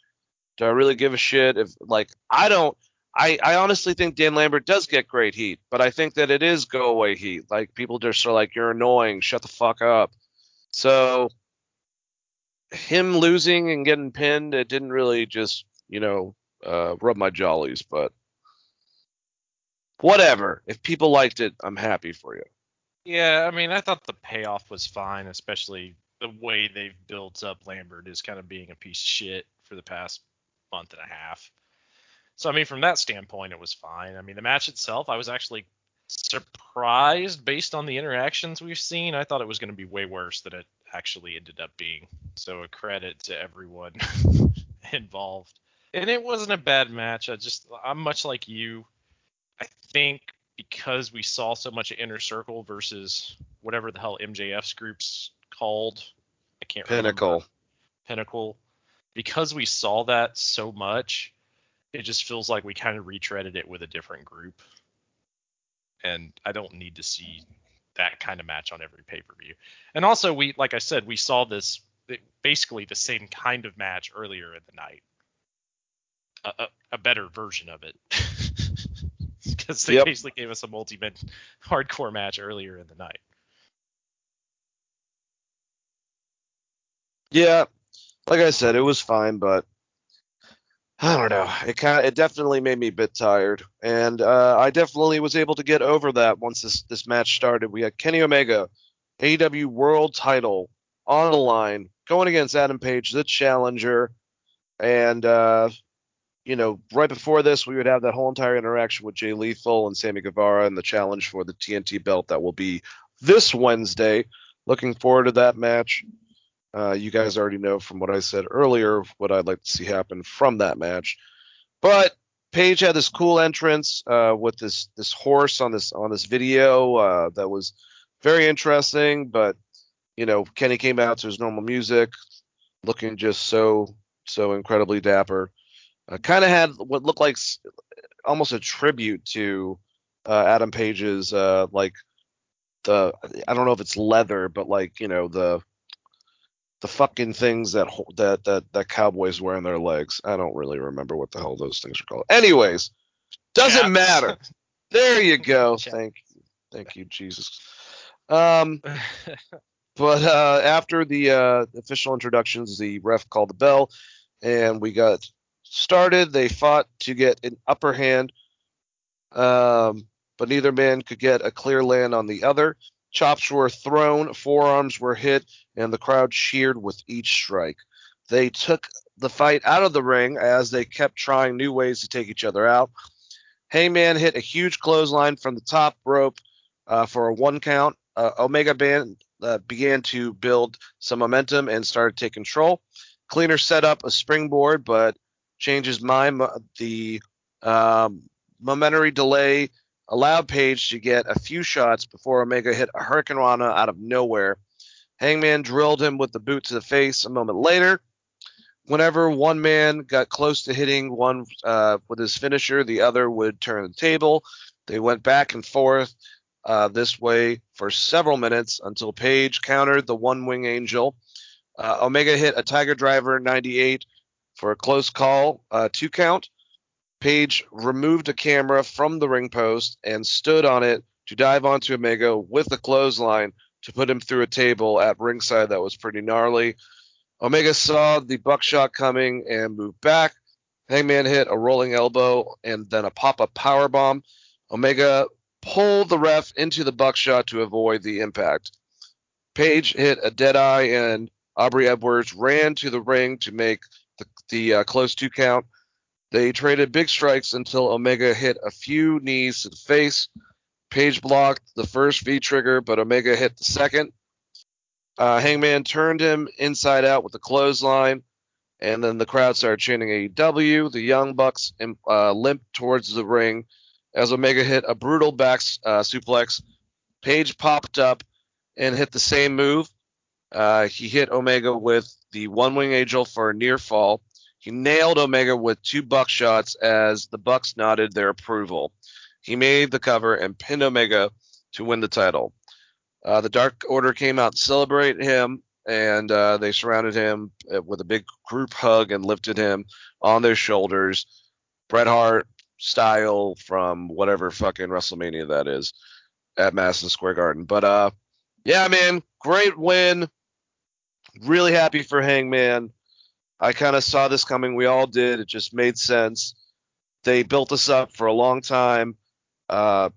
do I really give a shit if like I don't I, I honestly think Dan Lambert does get great heat, but I think that it is go away heat. Like people just are like, You're annoying, shut the fuck up. So him losing and getting pinned, it didn't really just, you know, uh, rub my jollies, but whatever. If people liked it, I'm happy for you. Yeah, I mean, I thought the payoff was fine, especially the way they've built up Lambert is kind of being a piece of shit for the past month and a half. So I mean, from that standpoint, it was fine. I mean, the match itself, I was actually surprised based on the interactions we've seen. I thought it was going to be way worse than it actually ended up being. So a credit to everyone involved. And it wasn't a bad match. I just I'm much like you. I think because we saw so much of Inner Circle versus whatever the hell MJF's group's called. I can't Pinnacle. remember. Pinnacle. Because we saw that so much, it just feels like we kind of retreaded it with a different group. And I don't need to see that kind of match on every pay per view. And also, we, like I said, we saw this basically the same kind of match earlier in the night. A, a, a better version of it. because they Yep. basically gave us a multi-man hardcore match earlier in the night. Yeah, like I said, it was fine, but I don't know. It kind of, it definitely made me a bit tired, and uh, I definitely was able to get over that once this this match started. We had Kenny Omega, AEW World Title on the line, going against Adam Page, the challenger, and uh, you know, right before this, we would have that whole entire interaction with Jay Lethal and Sammy Guevara and the challenge for the TNT belt that will be this Wednesday. Looking forward to that match. Uh, you guys already know from what I said earlier what I'd like to see happen from that match. But Page had this cool entrance uh, with this this horse on this on this video uh, that was very interesting. But you know, Kenny came out to his normal music, looking just so so incredibly dapper. Uh, kind of had what looked like s- almost a tribute to uh, Adam Page's uh, like the I don't know if it's leather, but like you know the the fucking things that ho- that that that cowboys wear on their legs. I don't really remember what the hell those things are called. Anyways, doesn't Chaps. matter. There you go. Thank you. Thank you, Jesus. Um, but uh, after the uh, official introductions, the ref called the bell, and we got started. They fought to get an upper hand, um, but neither man could get a clear land on the other. Chops were thrown, forearms were hit, and the crowd cheered with each strike. They took the fight out of the ring as they kept trying new ways to take each other out. Hangman hit a huge clothesline from the top rope uh, for a one count. Uh, Omega Band uh, began to build some momentum and started to take control. Cleaner set up a springboard, but changed my The um, momentary delay allowed Page to get a few shots before Omega hit a Hurricanrana out of nowhere. Hangman drilled him with the boot to the face a moment later. Whenever one man got close to hitting one uh, with his finisher, the other would turn the table. They went back and forth uh, this way for several minutes until Page countered the one wing angel. Uh, Omega hit a Tiger Driver 98 for a close call, uh, two count. Page removed a camera from the ring post and stood on it to dive onto Omega with a clothesline to put him through a table at ringside that was pretty gnarly. Omega saw the buckshot coming and moved back. Hangman hit a rolling elbow and then a pop-up power bomb. Omega pulled the ref into the buckshot to avoid the impact. Page hit a dead eye and Aubrey Edwards ran to the ring to make the, uh, close two count. They traded big strikes until Omega hit a few knees to the face. Page blocked the first V trigger, but Omega hit the second. Uh, Hangman turned him inside out with the clothesline, and then the crowd started chanting AEW. The Young Bucks uh, limped towards the ring as Omega hit a brutal back uh, suplex. Page popped up and hit the same move. Uh, he hit Omega with the one wing angel for a near fall. He nailed Omega with two buckshots as the Bucks nodded their approval. He made the cover and pinned Omega to win the title. Uh, the Dark Order came out to celebrate him, and uh, they surrounded him uh, with a big group hug and lifted him on their shoulders, Bret Hart style from whatever fucking WrestleMania that is at Madison Square Garden. But uh, yeah, man, great win. Really happy for Hangman. I kind of saw this coming. We all did. It just made sense. They built us up for a long time. Uh,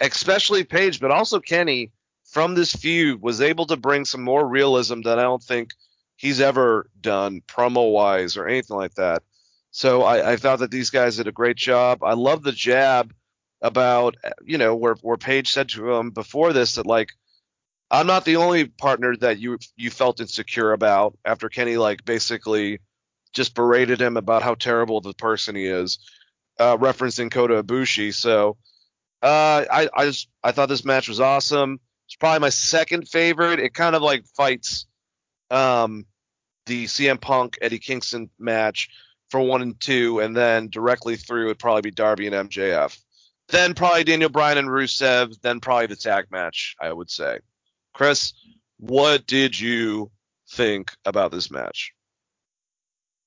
especially Page, but also Kenny from this feud was able to bring some more realism that I don't think he's ever done promo wise or anything like that. So I, I thought that these guys did a great job. I love the jab about you know where where Page said to him before this that like I'm not the only partner that you you felt insecure about after Kenny like basically just berated him about how terrible the person he is, uh, referencing Kota Ibushi. So uh, I I just I thought this match was awesome. It's probably my second favorite. It kind of like fights um the CM Punk Eddie Kingston match for one and two, and then directly through would probably be Darby and MJF. Then probably Daniel Bryan and Rusev. Then probably the tag match. I would say. Chris, what did you think about this match?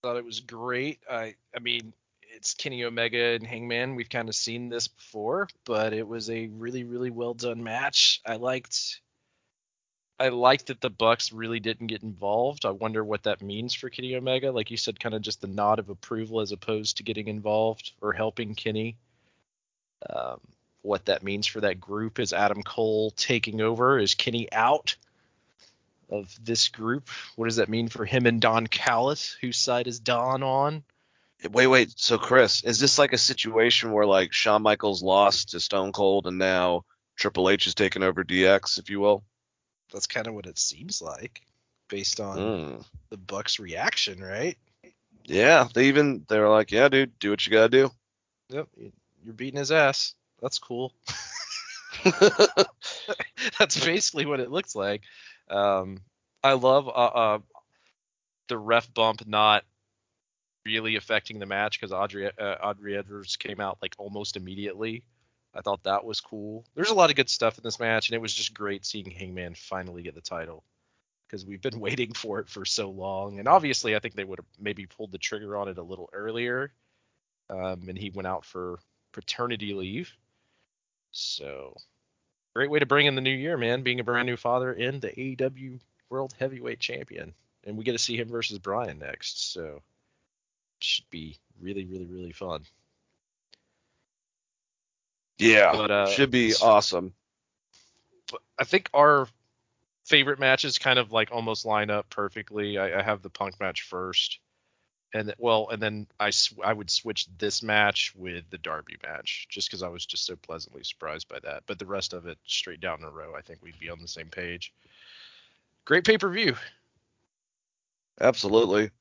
thought it was great. I I mean, it's Kenny Omega and Hangman. We've kind of seen this before, but it was a really really well done match. I liked I liked that the Bucks really didn't get involved. I wonder what that means for Kenny Omega. Like you said, kind of just the nod of approval as opposed to getting involved or helping Kenny. Um, what that means for that group is Adam Cole taking over. Is Kenny out of this group? What does that mean for him and Don Callis? Whose side is Don on? Wait, wait. So, Chris, is this like a situation where like Shawn Michaels lost to Stone Cold and now Triple H is taking over DX, if you will? That's kind of what it seems like, based on Mm. the Bucks' reaction, right? Yeah, they even they're like, yeah, dude, do what you gotta do. Yep, you- you're beating his ass. That's cool. That's basically what it looks like. Um, I love uh, uh, the ref bump not really affecting the match because Aubrey uh, Aubrey Edwards came out like almost immediately. I thought that was cool. There's a lot of good stuff in this match, and it was just great seeing Hangman finally get the title because we've been waiting for it for so long. And obviously, I think they would have maybe pulled the trigger on it a little earlier. Um, and he went out for paternity leave. So, great way to bring in the new year, man. Being a brand new father and the AEW World Heavyweight Champion, and we get to see him versus Bryan next. So, should be really, really, really fun. yeah, But, uh, should be awesome. I think our favorite matches kind of like almost line up perfectly. I, I have the Punk match first, and well, and then I sw- I would switch this match with the Darby match just because I was just so pleasantly surprised by that. But the rest of it straight down a row, I think we'd be on the same page. Great pay per view. Absolutely.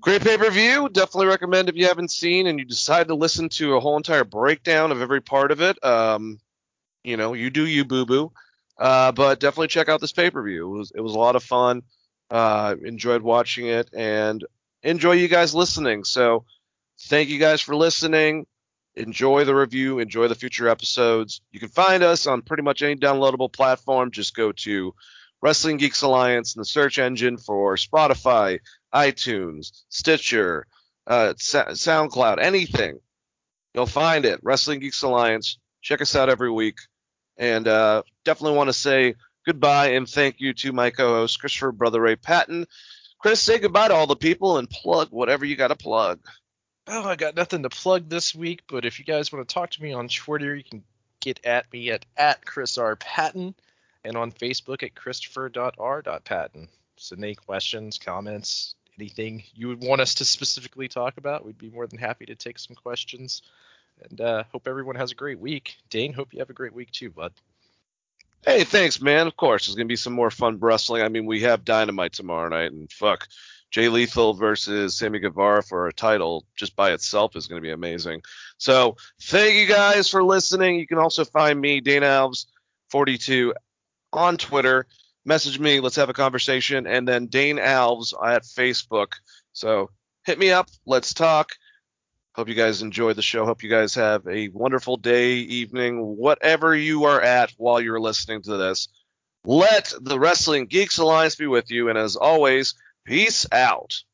Great pay per view. Definitely recommend if you haven't seen and you decide to listen to a whole entire breakdown of every part of it. Um, you know, you do you, boo boo. Uh, but definitely check out this pay per view. It was it was a lot of fun. Uh, enjoyed watching it and enjoy you guys listening. So thank you guys for listening. Enjoy the review. Enjoy the future episodes. You can find us on pretty much any downloadable platform. Just go to Wrestling Geeks Alliance in the search engine for Spotify, iTunes, Stitcher, uh, SoundCloud, anything. You'll find it. Wrestling Geeks Alliance. Check us out every week. And uh, definitely want to say goodbye and thank you to my co-host Christopher Brother Ray Patton. Chris, say goodbye to all the people and plug whatever you got to plug. Oh, I got nothing to plug this week, but if you guys want to talk to me on Twitter, you can get at me at, at Chris R. Patton and on Facebook at Christopher.R.Patton. So any questions, comments, anything you would want us to specifically talk about, we'd be more than happy to take some questions. And uh, hope everyone has a great week. Dave, hope you have a great week too, bud. Hey, thanks, man. Of course, there's gonna be some more fun wrestling. I mean, we have Dynamite tomorrow night, and fuck, Jay Lethal versus Sammy Guevara for a title just by itself is gonna be amazing. So, thank you guys for listening. You can also find me, Dave Alves, 42, on Twitter. Message me. Let's have a conversation. And then Dave Alves at Facebook. So hit me up. Let's talk. Hope you guys enjoy the show. Hope you guys have a wonderful day, evening, whatever you are at while you're listening to this. Let the Wrestling Geeks Alliance be with you. And as always, peace out.